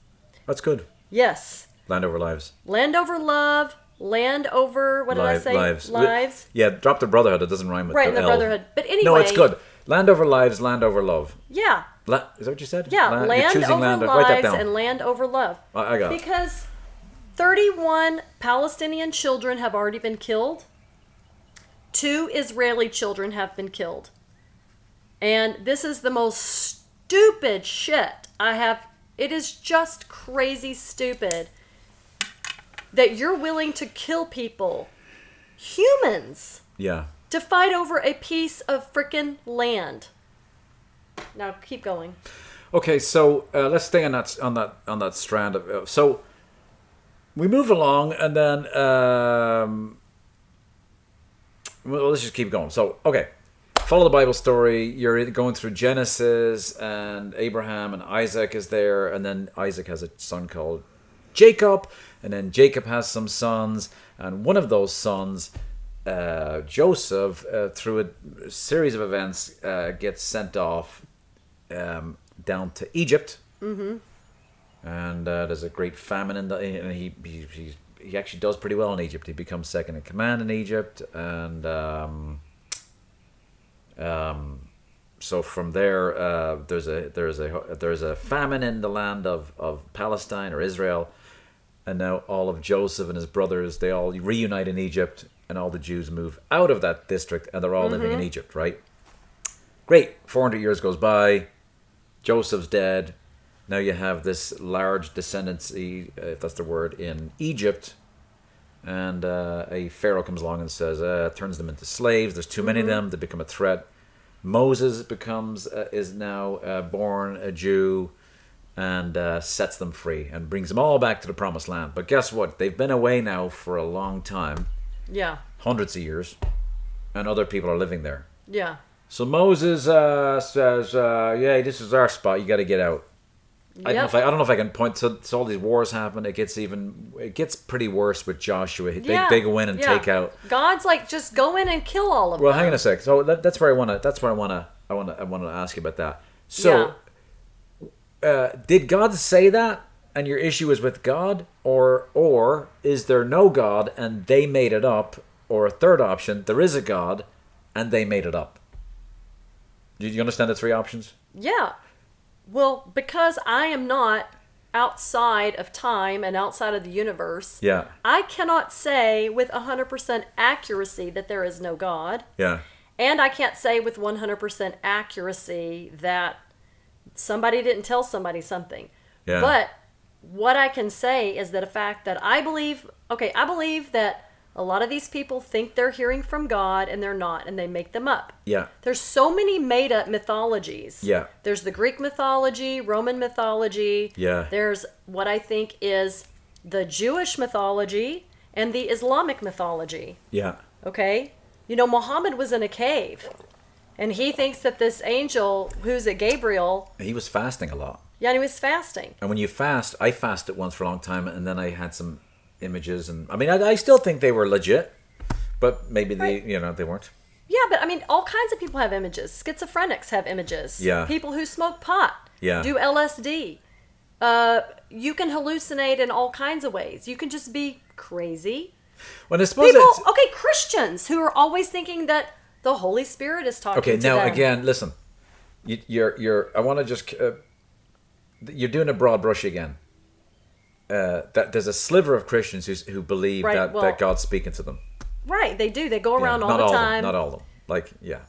Speaker 2: that's good.
Speaker 1: Yes,
Speaker 2: Land over lives.
Speaker 1: land over love, land over what did I say?
Speaker 2: lives.
Speaker 1: Lives.
Speaker 2: Yeah, drop the brotherhood. It doesn't rhyme with
Speaker 1: Right,
Speaker 2: the
Speaker 1: the brotherhood. But anyway,
Speaker 2: No, it's good. Land over lives, land over love.
Speaker 1: Yeah,
Speaker 2: La- is that what you said?
Speaker 1: yeah,
Speaker 2: La-
Speaker 1: land over
Speaker 2: land.
Speaker 1: Lives and land over love.
Speaker 2: I, I got it.
Speaker 1: Because 31 Palestinian children have already been killed. Two Israeli children have been killed. And this is the most stupid shit I have. It is just crazy stupid that you're willing to kill people, humans,
Speaker 2: Yeah.
Speaker 1: to fight over a piece of frickin' land. Now keep going.
Speaker 2: Okay, so uh, let's stay on that on that on that strand of uh, so we move along and then um, well let's just keep going. So okay, follow the Bible story. You're going through Genesis and Abraham and Isaac is there, and then Isaac has a son called Jacob, and then Jacob has some sons, and one of those sons. Uh, Joseph, uh, through a series of events, uh, gets sent off um, down to Egypt, mm-hmm. and uh, there's a great famine in the. And he, he he he actually does pretty well in Egypt. He becomes second in command in Egypt, and um, um, so from there, uh, there's a there's a there's a famine in the land of of Palestine or Israel, and now all of Joseph and his brothers they all reunite in Egypt, and all the Jews move out of that district, and they're all living in Egypt, right? Great. 400 years goes by. Joseph's dead. Now you have this large descendancy, if that's the word, in Egypt. And uh, a pharaoh comes along and says, uh, turns them into slaves. There's too many of them. They become a threat. Moses becomes uh, is now uh, born a Jew and uh, sets them free and brings them all back to the promised land. But guess what? They've been away now for a long time,
Speaker 1: Yeah,
Speaker 2: hundreds of years, and other people are living there.
Speaker 1: yeah.
Speaker 2: So Moses uh, says, uh, "Yeah, this is our spot. You got to get out." I don't know
Speaker 1: Yep.
Speaker 2: if I, I don't know if I can point to so all these wars happen. It gets even it gets pretty worse with Joshua. They,
Speaker 1: yeah.
Speaker 2: they go in and
Speaker 1: yeah.
Speaker 2: take out.
Speaker 1: God's like, just go in and kill all of
Speaker 2: Well,
Speaker 1: them.
Speaker 2: Well, hang on a sec. So that, that's where I want to. That's where I want to. I want to. I want to ask you about that. So, uh, did God say that, and your issue is with God, or or is there no God and they made it up, or a third option, there is a God, and they made it up? Do you understand the three options?
Speaker 1: Yeah. Well, because I am not outside of time and outside of the universe,
Speaker 2: Yeah.
Speaker 1: I cannot say with 100% accuracy that there is no God.
Speaker 2: Yeah.
Speaker 1: And I can't say with 100% accuracy that somebody didn't tell somebody something.
Speaker 2: Yeah.
Speaker 1: But what I can say is that a fact that I believe, okay, I believe that a lot of these people think they're hearing from God and they're not, and they make them up.
Speaker 2: Yeah.
Speaker 1: There's so many made up mythologies.
Speaker 2: Yeah.
Speaker 1: There's the Greek mythology, Roman mythology.
Speaker 2: Yeah.
Speaker 1: There's what I think is the Jewish mythology and the Islamic mythology.
Speaker 2: Yeah.
Speaker 1: Okay? You know, Muhammad was in a cave. And he thinks that this angel, who's it, Gabriel,
Speaker 2: He was fasting a lot.
Speaker 1: yeah, and he was fasting.
Speaker 2: And when you fast, I fasted once for a long time, and then I had some images, and I mean, I, I still think they were legit, but maybe they,
Speaker 1: Right.
Speaker 2: you know, they weren't.
Speaker 1: Yeah, but I mean, all kinds of people have images. Schizophrenics have images.
Speaker 2: Yeah.
Speaker 1: People who smoke pot.
Speaker 2: Yeah.
Speaker 1: Do LSD. Uh, you can hallucinate in all kinds of ways. You can just be crazy.
Speaker 2: Well, I suppose
Speaker 1: People,
Speaker 2: it's
Speaker 1: okay, Christians who are always thinking that the Holy Spirit is talking
Speaker 2: okay. Now
Speaker 1: them.
Speaker 2: again, listen, you, you're you're. I want to just. Uh, you're doing a broad brush again. Uh, that there's a sliver of Christians who believe
Speaker 1: Right,
Speaker 2: that,
Speaker 1: well-
Speaker 2: that God's speaking to them.
Speaker 1: Right, they do. They go
Speaker 2: Yeah,
Speaker 1: around all
Speaker 2: not
Speaker 1: the
Speaker 2: all
Speaker 1: time.
Speaker 2: Of them, not all of them. Like, yeah,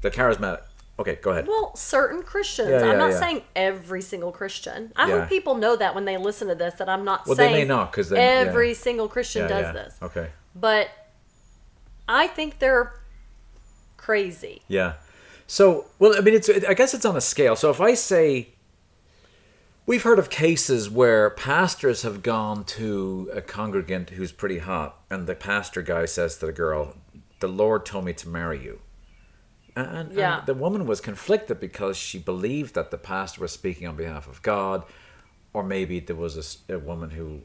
Speaker 2: the charismatic. Okay, go ahead.
Speaker 1: Well, certain Christians.
Speaker 2: Yeah, yeah,
Speaker 1: I'm not
Speaker 2: yeah.
Speaker 1: saying every single Christian. I
Speaker 2: Yeah.
Speaker 1: hope people know that when they listen to this, that I'm not
Speaker 2: Well, they
Speaker 1: saying
Speaker 2: may not, 'cause they- yeah.
Speaker 1: every single Christian
Speaker 2: yeah,
Speaker 1: does
Speaker 2: yeah.
Speaker 1: this.
Speaker 2: Okay.
Speaker 1: But I think they're crazy.
Speaker 2: Yeah. So, well, I mean, it's. I guess it's on a scale. So, if I say, we've heard of cases where pastors have gone to a congregant who's pretty hot, and the pastor guy says to the girl, "The Lord told me to marry you." And, and the woman was conflicted because she believed that the pastor was speaking on behalf of God, or maybe there was a woman who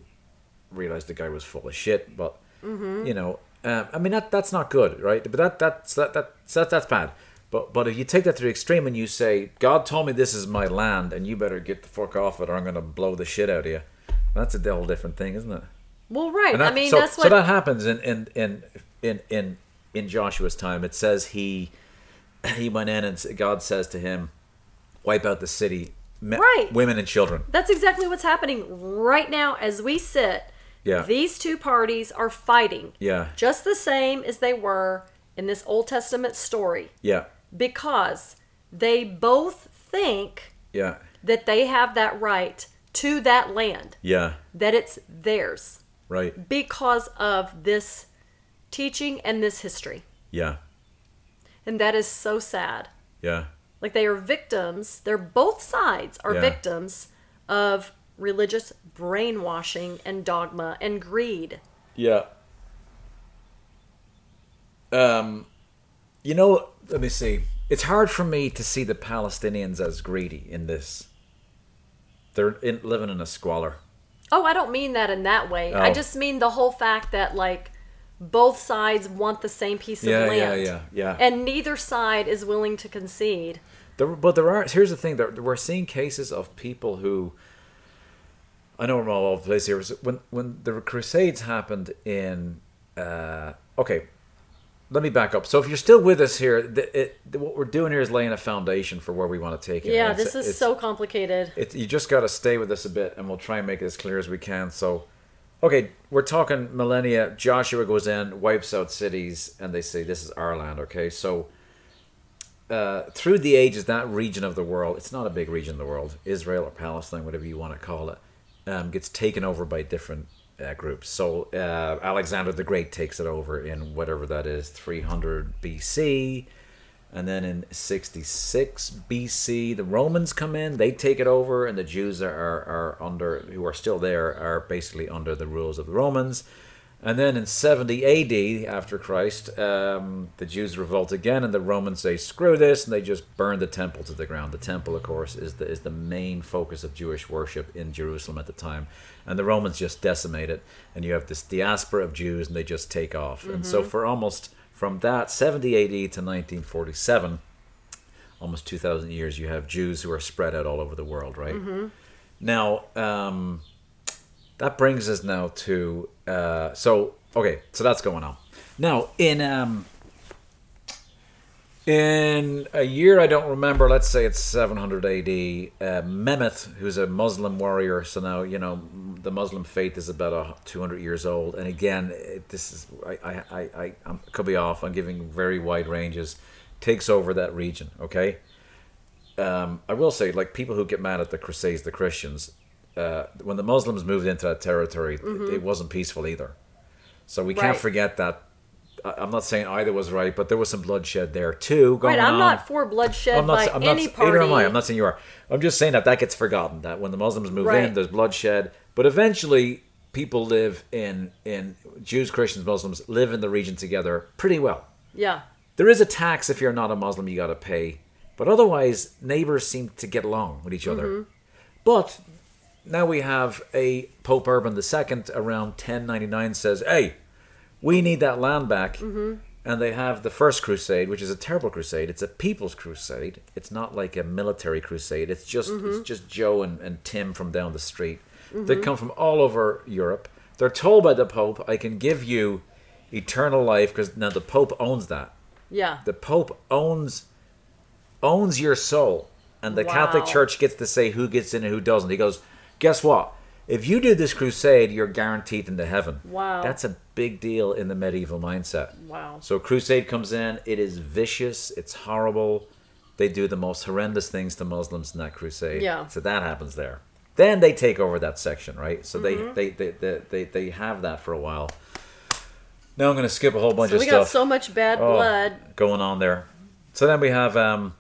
Speaker 2: realized the guy was full of shit. But
Speaker 1: Mm-hmm.
Speaker 2: you know, um, I mean that that's not good, right? But that that's that, that that that's bad. But but if you take that to the extreme and you say, God told me this is my land, and you better get the fuck off it, or I'm going to blow the shit out of you. That's a whole different thing, isn't it?
Speaker 1: Well, right.
Speaker 2: That,
Speaker 1: I mean,
Speaker 2: so,
Speaker 1: that's
Speaker 2: so that happens in in in in in in Joshua's time. It says he he went in and God says to him, "Wipe out the city, me-
Speaker 1: Right.
Speaker 2: women and children."
Speaker 1: that's exactly what's happening right now as we sit.
Speaker 2: Yeah.
Speaker 1: These two parties are fighting.
Speaker 2: Yeah.
Speaker 1: Just the same as they were in this Old Testament story
Speaker 2: Yeah,
Speaker 1: because they both think
Speaker 2: yeah,
Speaker 1: that they have that right to that land,
Speaker 2: yeah.
Speaker 1: that it's theirs
Speaker 2: Right.
Speaker 1: because of this teaching and this history.
Speaker 2: Yeah,
Speaker 1: And that is so sad.
Speaker 2: yeah,
Speaker 1: Like they are victims, they're both sides are
Speaker 2: Yeah.
Speaker 1: victims of religious brainwashing and dogma and greed.
Speaker 2: yeah. Um, you know, let me see. It's hard for me to see the Palestinians as greedy in this. They're in, living in a squalor.
Speaker 1: Oh, I don't mean that in that way. I
Speaker 2: Oh.
Speaker 1: just mean the whole fact that like both sides want the same piece of
Speaker 2: Yeah, yeah,
Speaker 1: land.
Speaker 2: yeah, yeah.
Speaker 1: And neither side is willing to concede.
Speaker 2: There, but there are. Here's the thing: there, we're seeing cases of people who. I know we're all over the place here. When when the Crusades happened in, uh, okay, let me back up. So if you're still with us here, the, it, the, what we're doing here is laying a foundation for where we want to take it.
Speaker 1: Yeah, this is so complicated.
Speaker 2: it, you just got to stay with us a bit and we'll try and make it as clear as we can so okay we're talking millennia joshua goes in wipes out cities and they say this is our land okay so uh, through the ages that region of the world it's not a big region of the world israel or palestine whatever you want to call it um, gets taken over by different uh, groups so uh, alexander the great takes it over in whatever that is 300 bc and then in 66 BC, the Romans come in, they take it over, and the Jews are, are, are under, who are still there, are basically under the rules of the Romans. And then in 70 AD, after Christ, um, the Jews revolt again, and the Romans say, screw this, and they just burn the temple to the ground. The temple, of course, is the, is the main focus of Jewish worship in Jerusalem at the time. And the Romans just decimate it, and you have this diaspora of Jews, and they just take off. And so for almost from that 70 AD to 1947, almost 2,000 years, you have Jews who are spread out all over the world, right? Now, um, that brings us now to uh, so okay, so that's going on. Now, in um, in a year I don't remember, let's say it's 700 AD, uh, Mehmet, who's a Muslim warrior, so now you know the Muslim faith is about a 200 years old, and again, it, this is I I I, I I'm, could be off. I'm giving very wide ranges. Takes over that region, okay. Um, I will say, like people who get mad at the Crusades, the Christians, uh, when the Muslims moved into that territory, it wasn't peaceful either. So we can't
Speaker 1: Mm-hmm.
Speaker 2: Forget that. I'm not saying either was right, but there was some bloodshed there too. Going
Speaker 1: Right, I'm
Speaker 2: on.
Speaker 1: not for bloodshed
Speaker 2: I'm not,
Speaker 1: by
Speaker 2: I'm
Speaker 1: any
Speaker 2: not,
Speaker 1: party.
Speaker 2: Neither am I. I'm not saying you are. I'm just saying that that gets forgotten. That when the Muslims move in, there's bloodshed. But eventually, people live in in Jews, Christians, Muslims live in the region together pretty well.
Speaker 1: Yeah,
Speaker 2: There is a tax if you're not a Muslim, you got to pay. But otherwise, neighbors seem to get along with each other.
Speaker 1: Mm-hmm.
Speaker 2: But now we have a Pope Urban II around 1099 says, "Hey, we need that land back."
Speaker 1: Mm-hmm.
Speaker 2: And they have the first crusade, which is a terrible crusade. It's a people's crusade. It's not like a military crusade. It's just
Speaker 1: Mm-hmm.
Speaker 2: it's just Joe and, and Tim from down the street. They mm-hmm. come from all over Europe. They're told by the Pope, "I can give you eternal life," because now the Pope owns that.
Speaker 1: Yeah.
Speaker 2: the pope owns owns your soul and the catholic church gets to say who gets in and who doesn't. He goes guess what? If you do this crusade you're guaranteed into heaven.
Speaker 1: Wow.
Speaker 2: that's a big deal in the medieval mindset.
Speaker 1: Wow.
Speaker 2: so crusade comes in. It is vicious. It's horrible. They do the most horrendous things to muslims in that crusade.
Speaker 1: Yeah.
Speaker 2: so that happens there then they take over that section right so
Speaker 1: Mm-hmm.
Speaker 2: they, they, they, they, they have that for a while now i'm going to skip a whole bunch
Speaker 1: So
Speaker 2: of stuff.
Speaker 1: we got so much bad
Speaker 2: Oh,
Speaker 1: blood.
Speaker 2: going on there. So then we have um,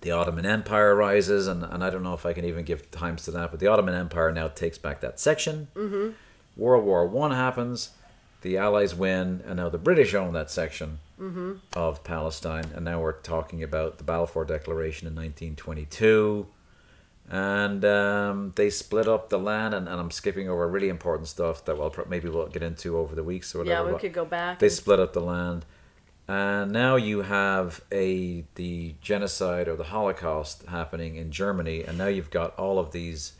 Speaker 2: the Ottoman Empire rises, and, and I don't know if I can even give times to that, but the Ottoman Empire now takes back that section. Mm-hmm. World War One happens, the Allies win, and now the British own that section of Palestine. And now we're talking about the Balfour Declaration in 1922. And um, they split up the land, and, and I'm skipping over really important stuff that we'll pro- maybe we'll get into over the weeks or whatever.
Speaker 1: Yeah, we could go back.
Speaker 2: they split up the land and now you have a the genocide or the holocaust happening in germany and now you've got all of these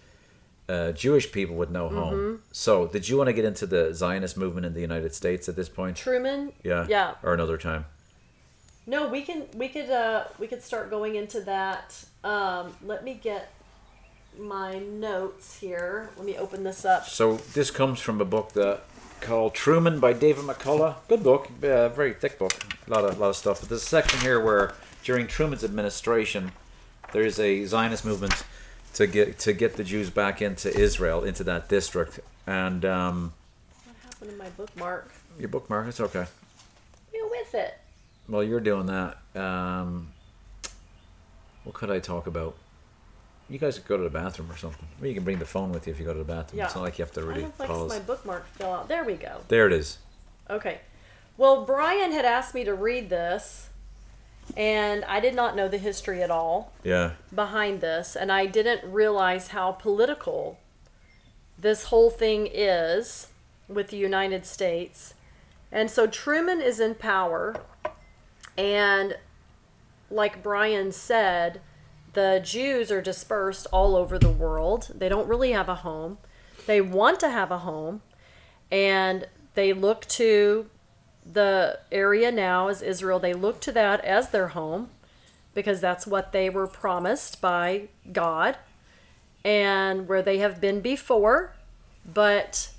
Speaker 2: uh, jewish people with no
Speaker 1: Mm-hmm.
Speaker 2: home so did you want to get into the zionist movement in the united states at this point
Speaker 1: Truman.
Speaker 2: yeah
Speaker 1: Yeah.
Speaker 2: or another time
Speaker 1: No, we can we could uh we could start going into that. Um, let me get my notes here. Let me open this up.
Speaker 2: so this comes from a book that called truman by david mccullough good book uh, very thick book a lot of lot of stuff but there's a section here where during truman's administration there's a zionist movement to get to get the jews back into israel into that district and um,
Speaker 1: What happened to my bookmark?
Speaker 2: your bookmark it's okay
Speaker 1: You're with it.
Speaker 2: well you're doing that um, what could i talk about you guys could go to the bathroom or something or you can bring the phone with you if you go to the bathroom
Speaker 1: Yeah.
Speaker 2: it's not like you have to
Speaker 1: I
Speaker 2: really
Speaker 1: don't like
Speaker 2: pause
Speaker 1: my bookmark fell out. There we go.
Speaker 2: there it is
Speaker 1: Okay. Well, Brian had asked me to read this, and I did not know the history at all
Speaker 2: yeah
Speaker 1: behind this, and I didn't realize how political this whole thing is with the United States. And so Truman is in power, and like Brian said, the Jews are dispersed all over the world. They don't really have a home. They want to have a home, and they look to the area now as Israel. They look to that as their home because that's what they were promised by God and where they have been before. But,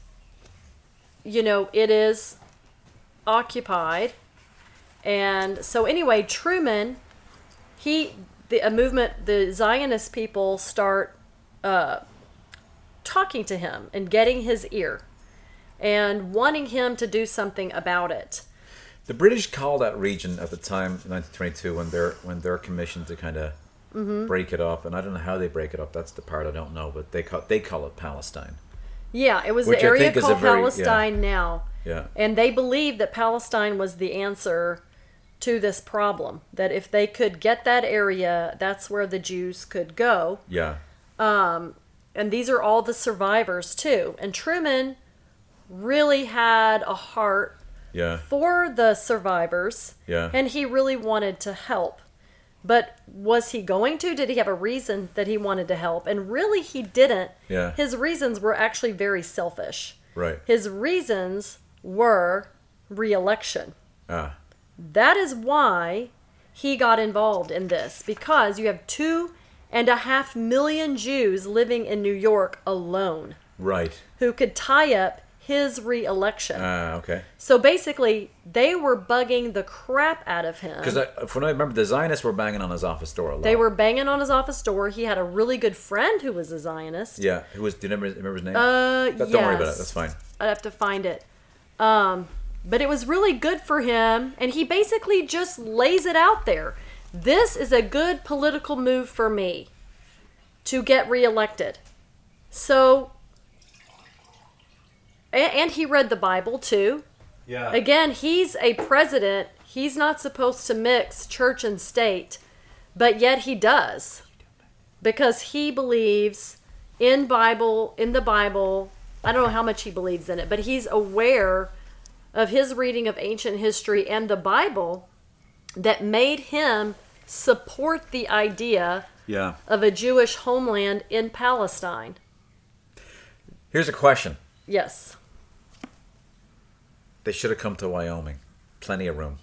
Speaker 1: you know, it is occupied. And so, anyway, Truman, he, the a movement, the Zionist people start uh, talking to him and getting his ear and wanting him to do something about it.
Speaker 2: The British call that region at the time, in 1922, when they're when they're commissioned to kind of
Speaker 1: Mm-hmm.
Speaker 2: break it up, and I don't know how they break it up. That's the part I don't know, but they call they call it Palestine.
Speaker 1: Yeah, it was the area called
Speaker 2: very- yeah.
Speaker 1: Palestine now.
Speaker 2: Yeah,
Speaker 1: And they believed that Palestine was the answer to this problem. That if they could get that area, that's where the Jews could go.
Speaker 2: yeah, Um,
Speaker 1: And these are all the survivors, too. And Truman really had a heart
Speaker 2: yeah,
Speaker 1: for the survivors.
Speaker 2: Yeah.
Speaker 1: And he really wanted to help. But was he going to? Did he have a reason that he wanted to help? And really, he didn't.
Speaker 2: Yeah.
Speaker 1: His reasons were actually very selfish.
Speaker 2: right.
Speaker 1: His reasons were reelection.
Speaker 2: Ah,
Speaker 1: That is why he got involved in this because you have two and a half million Jews living in New York alone
Speaker 2: right.
Speaker 1: who could tie up his reelection.
Speaker 2: Ah, okay.
Speaker 1: so basically, they were bugging the crap out of him.
Speaker 2: Because from what I remember, the Zionists were banging on his office door a lot.
Speaker 1: They were banging on his office door. He had a really good friend who was a Zionist.
Speaker 2: Yeah. Who was? Do you remember, remember his name?
Speaker 1: Uh,
Speaker 2: Don't worry about it. That's fine.
Speaker 1: I'd have to find it. Um, but it was really good for him, and he basically just lays it out there. This is a good political move for me to get reelected. So, and, he read the Bible too.
Speaker 2: Yeah.
Speaker 1: Again, he's a president. He's not supposed to mix church and state, but yet he does. Because he believes in Bible, in the Bible. I don't know how much he believes in it, but he's aware of his reading of ancient history and the Bible that made him support the idea
Speaker 2: Yeah.
Speaker 1: of a Jewish homeland in Palestine.
Speaker 2: Here's a question.
Speaker 1: Yes.
Speaker 2: They should have come to Wyoming. Plenty of room.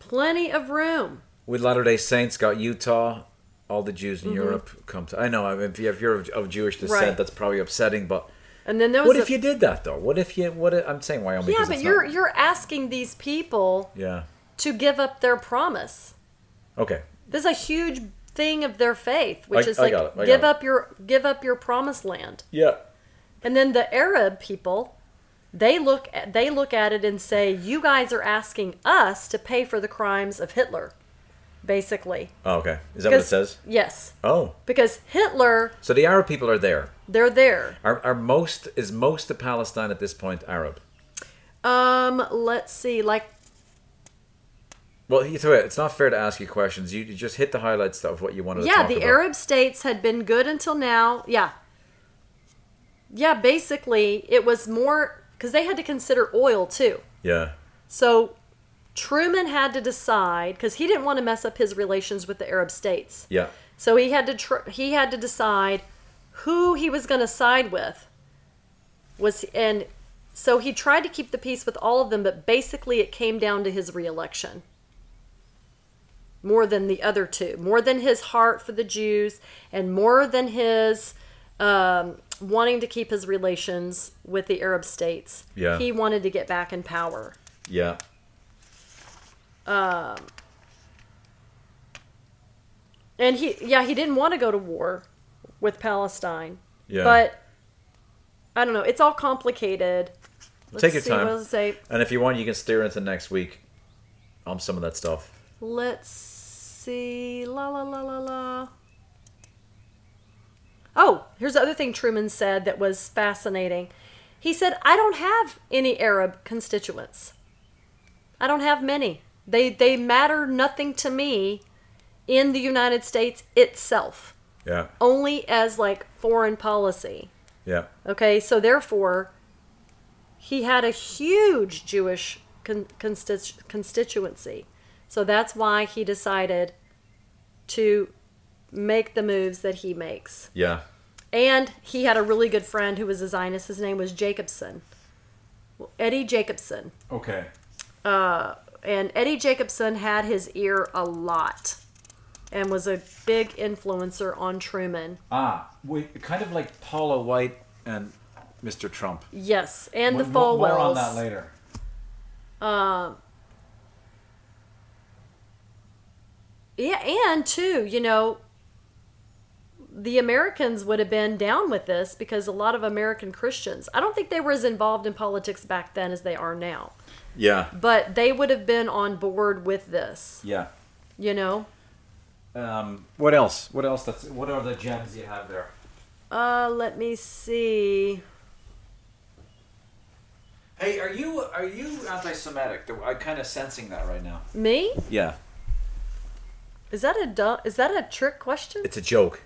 Speaker 1: Plenty of room.
Speaker 2: With Latter Day Saints, got Utah. All the Jews in
Speaker 1: Mm-hmm.
Speaker 2: Europe come to. I know. I mean, if you- if you're of, of Jewish descent,
Speaker 1: Right.
Speaker 2: that's probably upsetting. But
Speaker 1: And then there was
Speaker 2: what
Speaker 1: a-
Speaker 2: if you did that though? What if you? What if, I'm saying Wyoming.
Speaker 1: Yeah, but you're
Speaker 2: not-
Speaker 1: you're asking these people
Speaker 2: Yeah.
Speaker 1: to give up their promise.
Speaker 2: Okay.
Speaker 1: This is a huge thing of their faith, which
Speaker 2: I-
Speaker 1: is
Speaker 2: I
Speaker 1: like give
Speaker 2: it.
Speaker 1: up your give up your promised land.
Speaker 2: Yeah.
Speaker 1: And then the Arab people, they look at, they look at it and say, "You guys are asking us to pay for the crimes of Hitler." Basically.
Speaker 2: Oh, okay. Is that what it says?
Speaker 1: Yes.
Speaker 2: Oh.
Speaker 1: Because Hitler,
Speaker 2: So the Arab people are there.
Speaker 1: they're there.
Speaker 2: Are, are most is most of Palestine at this point Arab?
Speaker 1: Um, let's see. Like
Speaker 2: Well, you throw. It's not fair to ask you questions. You, just hit the highlights of what you wanted to
Speaker 1: yeah, the
Speaker 2: about.
Speaker 1: Arab states had been good until now. Yeah. Yeah, basically, it was more because they had to consider oil too.
Speaker 2: Yeah.
Speaker 1: So Truman had to decide because he didn't want to mess up his relations with the Arab states.
Speaker 2: Yeah.
Speaker 1: So he had to tr- he had to decide who he was going to side with. Was and so he tried to keep the peace with all of them, but basically it came down to his reelection. More than the other two, more than his heart for the Jews, and more than his um, wanting to keep his relations with the Arab states.
Speaker 2: Yeah.
Speaker 1: He wanted to get back in power.
Speaker 2: Yeah.
Speaker 1: Um, and he, yeah, he didn't want to go to war with Palestine.
Speaker 2: Yeah.
Speaker 1: But I don't know. It's all complicated. Let's
Speaker 2: Take your
Speaker 1: see,
Speaker 2: time. And if you want, you can steer into next week on some of that stuff.
Speaker 1: Let's see. La la la la la. Oh, here's the other thing Truman said that was fascinating. He said, "I don't have any Arab constituents. I don't have many. They they matter nothing to me in the United States itself.
Speaker 2: Yeah.
Speaker 1: Only as like foreign policy."
Speaker 2: Yeah.
Speaker 1: Okay, so therefore, he had a huge Jewish con- consti- constituency. So that's why he decided to make the moves that he makes.
Speaker 2: Yeah.
Speaker 1: And he had a really good friend who was a Zionist. His name was Jacobson. Well, Eddie Jacobson.
Speaker 2: Okay.
Speaker 1: Uh, and Eddie Jacobson had his ear a lot and was a big influencer on Truman.
Speaker 2: Ah, we kind of like Paula White and Mr. Trump.
Speaker 1: Yes, and the Falwells.
Speaker 2: More on that later.
Speaker 1: Um, yeah, and too, you know, the Americans would have been down with this because a lot of American Christians, I don't think they were as involved in politics back then as they are now,
Speaker 2: Yeah.
Speaker 1: but they would have been on board with this,
Speaker 2: Yeah.
Speaker 1: you know?
Speaker 2: Um, what else? What else? That's what are the gems you have there?
Speaker 1: Uh, let me see.
Speaker 2: Hey, are you are you anti-Semitic? I'm kind of sensing that right now.
Speaker 1: Me?
Speaker 2: Yeah,
Speaker 1: Is that a du- is that a trick question?
Speaker 2: it's a joke.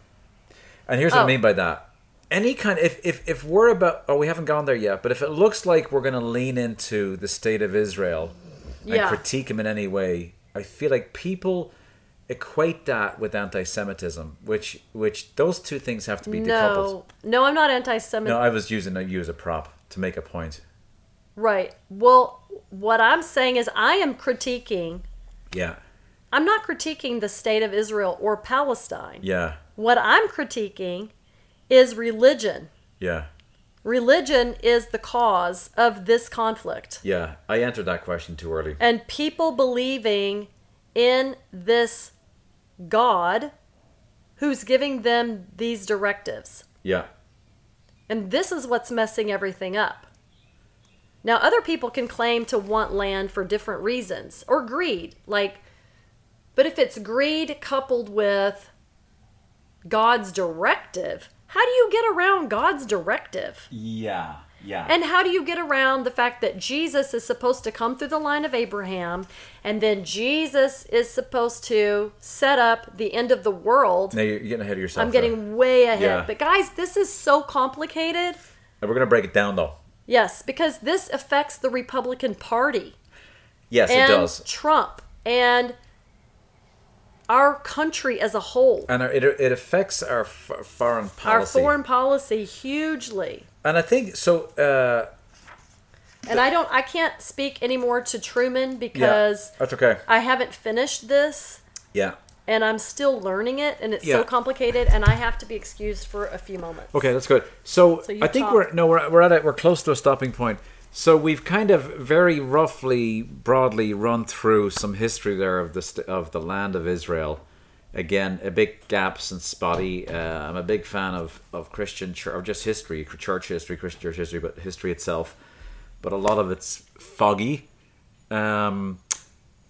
Speaker 2: And here's what I
Speaker 1: Oh.
Speaker 2: mean by that. Any kind if if if we're about oh we haven't gone there yet, but if it looks like we're going to lean into the state of Israel and
Speaker 1: Yeah.
Speaker 2: critique him in any way, I feel like people equate that with anti-Semitism, which which those two things have to be decoupled.
Speaker 1: No, no, I'm not anti-Semitic.
Speaker 2: No, I was using you as a prop to make a point.
Speaker 1: Right. Well, what I'm saying is I am critiquing.
Speaker 2: Yeah,
Speaker 1: I'm not critiquing the state of Israel or Palestine.
Speaker 2: yeah,
Speaker 1: What I'm critiquing is religion.
Speaker 2: yeah,
Speaker 1: religion is the cause of this conflict.
Speaker 2: Yeah, I answered that question too early.
Speaker 1: And people believing in this God who's giving them these directives.
Speaker 2: Yeah.
Speaker 1: And this is what's messing everything up. Now, other people can claim to want land for different reasons or greed. Like, but if it's greed coupled with God's directive, how do you get around God's directive?
Speaker 2: Yeah. Yeah.
Speaker 1: And how do you get around the fact that Jesus is supposed to come through the line of Abraham and then Jesus is supposed to set up the end of the world?
Speaker 2: now you're getting ahead of yourself.
Speaker 1: I'm getting way ahead.
Speaker 2: Yeah.
Speaker 1: But guys, this is so complicated.
Speaker 2: And we're gonna break it down though.
Speaker 1: Yes, because this affects the Republican Party
Speaker 2: Yes, it does.
Speaker 1: Trump and our country as a whole.
Speaker 2: And our, it it affects our f- foreign policy.
Speaker 1: Our foreign policy hugely.
Speaker 2: And I think so. Uh,
Speaker 1: And I don't I can't speak anymore to Truman
Speaker 2: yeah,
Speaker 1: because
Speaker 2: that's okay.
Speaker 1: I haven't finished this
Speaker 2: Yeah.
Speaker 1: and I'm still learning it and it's
Speaker 2: Yeah.
Speaker 1: so complicated and I have to be excused for a few moments.
Speaker 2: Okay, that's good. So,
Speaker 1: So
Speaker 2: I think
Speaker 1: talk.
Speaker 2: we're no, we're we're at a, we're close to a stopping point. So we've kind of very roughly, broadly run through some history there of the st- of the land of Israel. Again, a big gaps and spotty. Uh, I'm a big fan of of Christian church, or just history, church history, Christian church history, but history itself. But a lot of it's foggy. Um,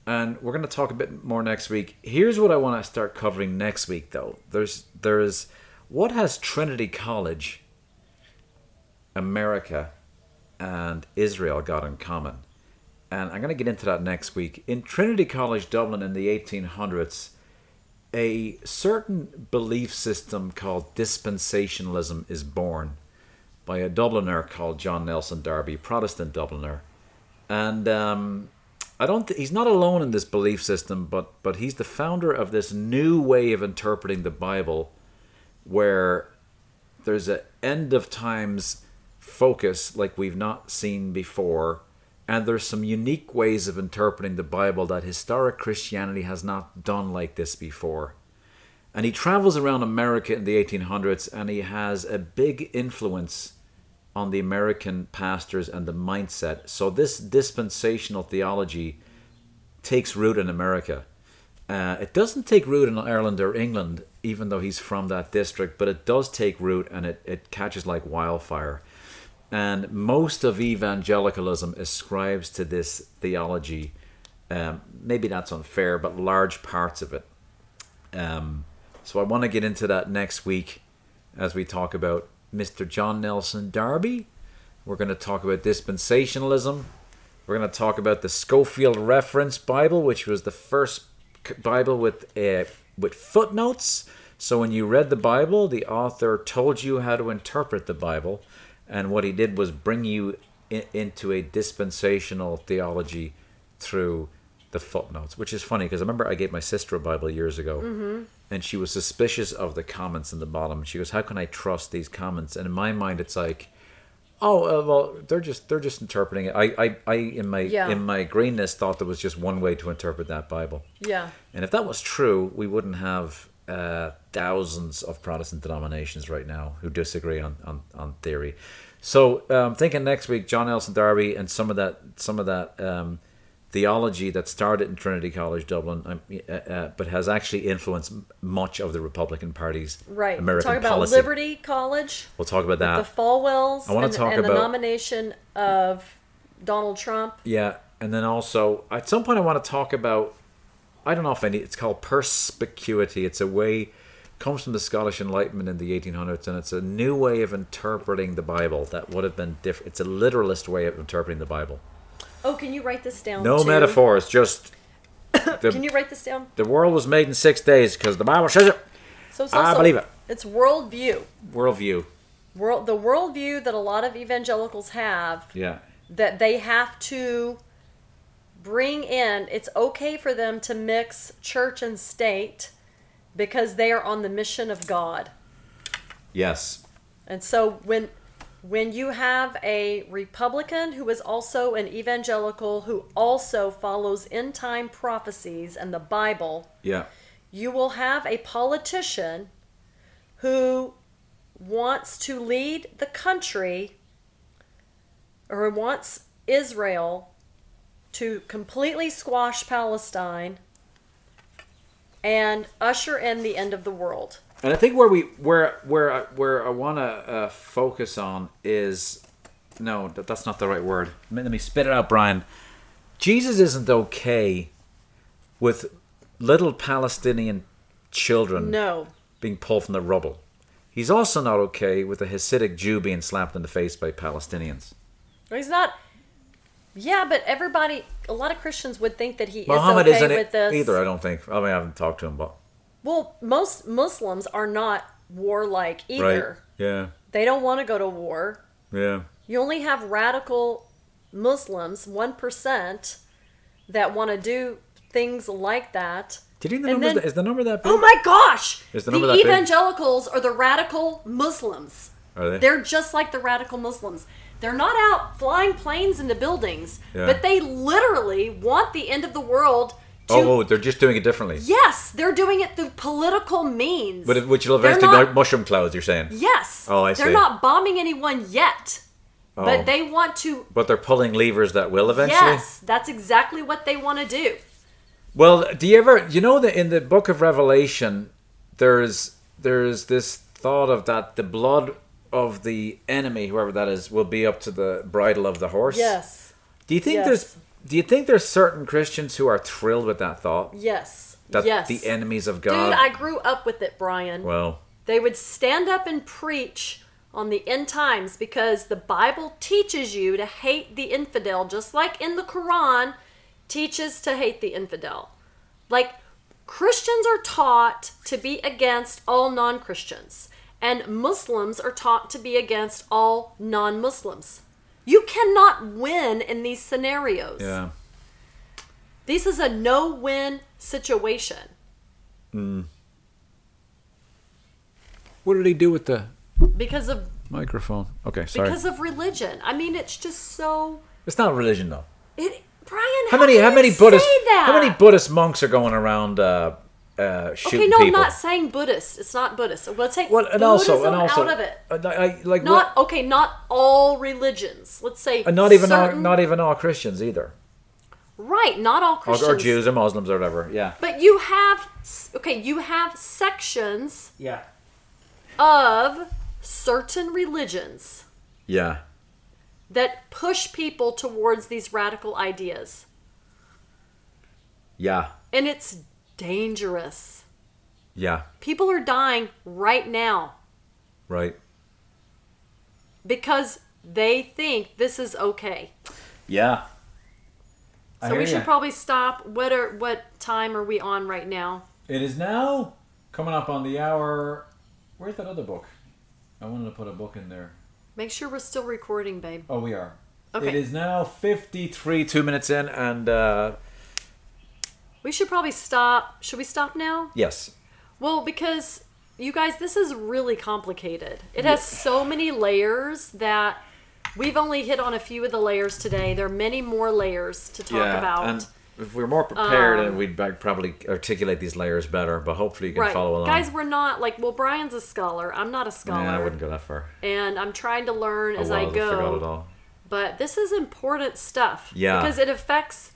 Speaker 2: and we're going to talk a bit more next week. Here's what I want to start covering next week, though. There's there's what has Trinity College, America, and Israel got in common, and I'm going to get into that next week. In Trinity College Dublin in the 1800s, a certain belief system called dispensationalism is born by a Dubliner called John Nelson Darby, Protestant Dubliner, and um, I don't. Th- he's not alone in this belief system, but but he's the founder of this new way of interpreting the Bible, where there's an end of times focus like we've not seen before, and there's some unique ways of interpreting the Bible that historic Christianity has not done like this before. And he travels around America in the 1800s, and he has a big influence on the American pastors and the mindset. So this dispensational theology takes root in America. Uh, it doesn't take root in Ireland or England, even though he's from that district, but it does take root and it, it catches like wildfire. And most of evangelicalism ascribes to this theology. Um, maybe that's unfair, but large parts of it. Um, so I want to get into that next week as we talk about Mr. John Nelson Darby. We're going to talk about dispensationalism. We're going to talk about the Scofield Reference Bible, which was the first Bible with uh, with footnotes. So when you read the Bible, the author told you how to interpret the Bible, and what he did was bring you i- into a dispensational theology through the footnotes, which is funny because I remember I gave my sister a Bible years ago, and she was suspicious of the comments in the bottom. She goes, "How can I trust these comments?" And in my mind, it's like, "Oh, uh, well, they're just they're just interpreting it." I, I, I in my
Speaker 1: Yeah.
Speaker 2: in my greenness thought there was just one way to interpret that Bible,
Speaker 1: Yeah.
Speaker 2: and if that was true, we wouldn't have uh, thousands of Protestant denominations right now who disagree on on, on theory. So um, thinking next week, John Nelson Darby and some of that some of that um, theology that started in Trinity College Dublin, um, uh, uh, but has actually influenced much of the Republican Party's
Speaker 1: Right.
Speaker 2: American we'll
Speaker 1: Talk about
Speaker 2: policy.
Speaker 1: Liberty College,
Speaker 2: We'll talk about that.
Speaker 1: the Falwells,
Speaker 2: I wanna
Speaker 1: and,
Speaker 2: talk
Speaker 1: and the nomination of Donald Trump.
Speaker 2: Yeah, and then also at some point I want to talk about. I don't know if any. It's called perspicuity. It's a way comes from the Scottish Enlightenment in the 1800s, and it's a new way of interpreting the Bible that would have been different. It's a literalist way of interpreting the Bible.
Speaker 1: Oh, can you write this down?
Speaker 2: No
Speaker 1: too?
Speaker 2: metaphors, just the,
Speaker 1: Can you write this down?
Speaker 2: the world was made in six days because the Bible says it.
Speaker 1: So, so,
Speaker 2: I believe it.
Speaker 1: It's worldview.
Speaker 2: Worldview.
Speaker 1: World, the worldview that a lot of evangelicals have
Speaker 2: Yeah.
Speaker 1: that they have to bring in. It's okay for them to mix church and state because they are on the mission of God.
Speaker 2: Yes.
Speaker 1: And so when when you have a Republican who is also an evangelical who also follows end time prophecies and the Bible,
Speaker 2: Yeah.
Speaker 1: you will have a politician who wants to lead the country or wants Israel to completely squash Palestine and usher in the end of the world.
Speaker 2: And I think where we where where I- where I want to uh, focus on is no, that, that's not the right word. Let me, let me spit it out, Brian. Jesus isn't okay with little Palestinian children
Speaker 1: No.
Speaker 2: being pulled from the rubble. He's also not okay with a Hasidic Jew being slapped in the face by Palestinians.
Speaker 1: He's not. Yeah, but everybody, a lot of Christians would think that he
Speaker 2: Muhammad
Speaker 1: is okay
Speaker 2: isn't
Speaker 1: with
Speaker 2: it
Speaker 1: this.
Speaker 2: either. I don't think. I mean, I haven't talked to him, but
Speaker 1: Well, most Muslims are not warlike
Speaker 2: right?
Speaker 1: either.
Speaker 2: Yeah,
Speaker 1: They don't want to go to war.
Speaker 2: yeah.
Speaker 1: You only have radical Muslims, 1%, that want to do things like that.
Speaker 2: Did you know the
Speaker 1: And
Speaker 2: numbers?
Speaker 1: then-
Speaker 2: is the number that big?
Speaker 1: Oh my gosh!
Speaker 2: Is the
Speaker 1: the
Speaker 2: number that big?
Speaker 1: evangelicals are the radical Muslims.
Speaker 2: Are they?
Speaker 1: They're just like the radical Muslims. They're not out flying planes into buildings,
Speaker 2: Yeah.
Speaker 1: but they literally want the end of the world to.
Speaker 2: oh, oh, they're just doing it differently.
Speaker 1: Yes, they're doing it through political means.
Speaker 2: But it, which will eventually
Speaker 1: not-
Speaker 2: mushroom clouds. You're saying?
Speaker 1: Yes.
Speaker 2: Oh, I see.
Speaker 1: They're not bombing anyone yet,
Speaker 2: Oh.
Speaker 1: but they want to.
Speaker 2: But they're pulling levers that will eventually.
Speaker 1: Yes, that's exactly what they want to do.
Speaker 2: Well, do you ever you know that in the book of Revelation there's there's this thought of that the blood of the enemy, whoever that is, will be up to the bridle of the horse.
Speaker 1: Yes.
Speaker 2: Do you think
Speaker 1: Yes.
Speaker 2: there's do you think there's certain Christians who are thrilled with that thought?
Speaker 1: Yes.
Speaker 2: That
Speaker 1: yes.
Speaker 2: the enemies of God.
Speaker 1: Dude, I grew up with it, Brian.
Speaker 2: Well,
Speaker 1: They would stand up and preach on the end times because the Bible teaches you to hate the infidel, just like in the Quran teaches to hate the infidel. Like Christians are taught to be against all non Christians, and Muslims are taught to be against all non Muslims. You cannot win in these scenarios.
Speaker 2: yeah.
Speaker 1: This is a no win situation. Mm.
Speaker 2: What did he do with the
Speaker 1: Because of
Speaker 2: microphone? Okay, sorry.
Speaker 1: because of religion. I mean, it's just so.
Speaker 2: it's not religion though.
Speaker 1: It, Brian,
Speaker 2: How many how many Buddhist how many Buddhist monks are going around uh uh shooting
Speaker 1: Okay, no,
Speaker 2: people?
Speaker 1: I'm not saying Buddhist. It's not Buddhist. We'll take
Speaker 2: Well, and
Speaker 1: Buddhism
Speaker 2: also, and also,
Speaker 1: out of it.
Speaker 2: uh, I, I- like
Speaker 1: Not
Speaker 2: what,
Speaker 1: okay. Not all religions. Let's say
Speaker 2: and not even all,
Speaker 1: certain-
Speaker 2: not even all Christians either,
Speaker 1: right. Not all
Speaker 2: or,
Speaker 1: Christians.
Speaker 2: or Jews or Muslims or whatever. Yeah,
Speaker 1: But you have okay. You have sections
Speaker 2: yeah,
Speaker 1: of certain religions
Speaker 2: yeah.
Speaker 1: that push people towards these radical ideas,
Speaker 2: Yeah,
Speaker 1: and it's dangerous.
Speaker 2: yeah,
Speaker 1: People are dying right now.
Speaker 2: right.
Speaker 1: because they think this is okay.
Speaker 2: Yeah.
Speaker 1: So we should probably stop. What are what time are we on right now?
Speaker 2: It is now coming up on the hour. Where's that other book? I wanted to put a book in there.
Speaker 1: Make sure we're still recording, babe.
Speaker 2: Oh, we are.
Speaker 1: Okay.
Speaker 2: It is now fifty-three, two minutes in, and uh,
Speaker 1: We should probably stop. Should we stop now?
Speaker 2: yes,
Speaker 1: Well, because you guys, this is really complicated. It has so many layers that we've only hit on a few of the layers today. There are many more layers to talk about.
Speaker 2: and if we're more prepared,
Speaker 1: Um,
Speaker 2: and we'd probably articulate these layers better. But hopefully, you can
Speaker 1: right,
Speaker 2: follow along.
Speaker 1: guys, we're not like well. Brian's a scholar. I'm not a scholar,
Speaker 2: yeah, I wouldn't go that far.
Speaker 1: and I'm trying to learn as
Speaker 2: oh,
Speaker 1: I
Speaker 2: well,
Speaker 1: go.
Speaker 2: it all.
Speaker 1: but this is important stuff
Speaker 2: Yeah.
Speaker 1: because it affects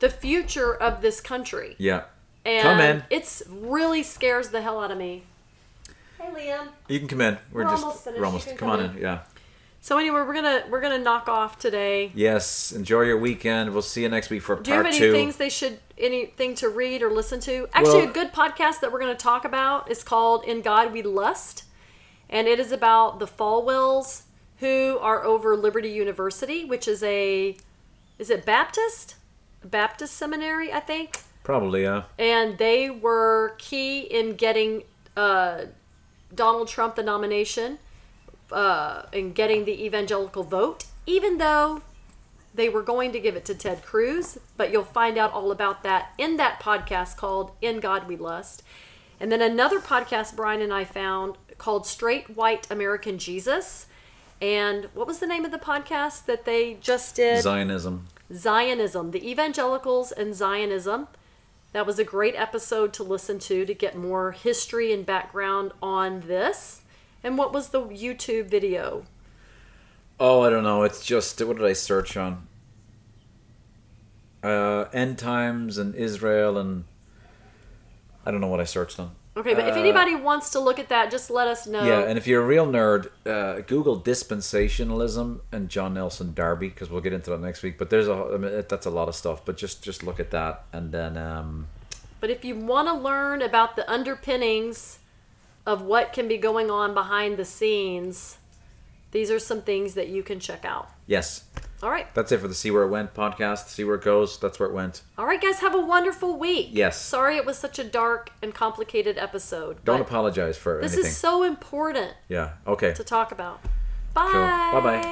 Speaker 1: the future of this country
Speaker 2: Yeah,
Speaker 1: and
Speaker 2: Come in.
Speaker 1: it's really scares the hell out of me hey liam
Speaker 2: you can come in. We're,
Speaker 1: We're
Speaker 2: just
Speaker 1: almost finished.
Speaker 2: we're almost. Come,
Speaker 1: come
Speaker 2: on
Speaker 1: in.
Speaker 2: in. Yeah.
Speaker 1: so anyway we're gonna we're gonna knock off today
Speaker 2: Yes. Enjoy your weekend. We'll see you next week for
Speaker 1: do you have
Speaker 2: part
Speaker 1: any
Speaker 2: two.
Speaker 1: things they should anything to read or listen to actually
Speaker 2: Well-
Speaker 1: a good podcast that we're going to talk about is called in god we lust and it is about the falwells who are over liberty university which is a is it baptist baptist seminary i think
Speaker 2: Probably, yeah.
Speaker 1: and they were key in getting uh, Donald Trump the nomination, uh, in getting the evangelical vote, even though they were going to give it to Ted Cruz. But you'll find out all about that in that podcast called In God We Lust. And then another podcast Brian and I found called Straight White American Jesus. And what was the name of the podcast that they just did?
Speaker 2: Zionism.
Speaker 1: Zionism, the evangelicals and Zionism. That was a great episode to listen to to get more history and background on this. And what was the YouTube video?
Speaker 2: Oh, I don't know. It's just what did I search on? Uh, end times and Israel and I don't know what I searched on.
Speaker 1: Okay, but if
Speaker 2: Uh,
Speaker 1: anybody wants to look at that, just let us know.
Speaker 2: Yeah, and if you're a real nerd, uh, Google dispensationalism and John Nelson Darby because we'll get into that next week. But there's a I mean, that's a lot of stuff. But just just look at that and then um,
Speaker 1: But if you want to learn about the underpinnings of what can be going on behind the scenes, these are some things that you can check out.
Speaker 2: yes,
Speaker 1: All right.
Speaker 2: that's it for the See Where It Went podcast. See where it goes. That's where it went.
Speaker 1: All right, guys, have a wonderful week.
Speaker 2: Yes.
Speaker 1: Sorry it was such a dark and complicated episode.
Speaker 2: Don't apologize for
Speaker 1: This
Speaker 2: anything.
Speaker 1: is so important
Speaker 2: yeah. Okay.
Speaker 1: to talk about. Bye.
Speaker 2: Cool. Bye-bye.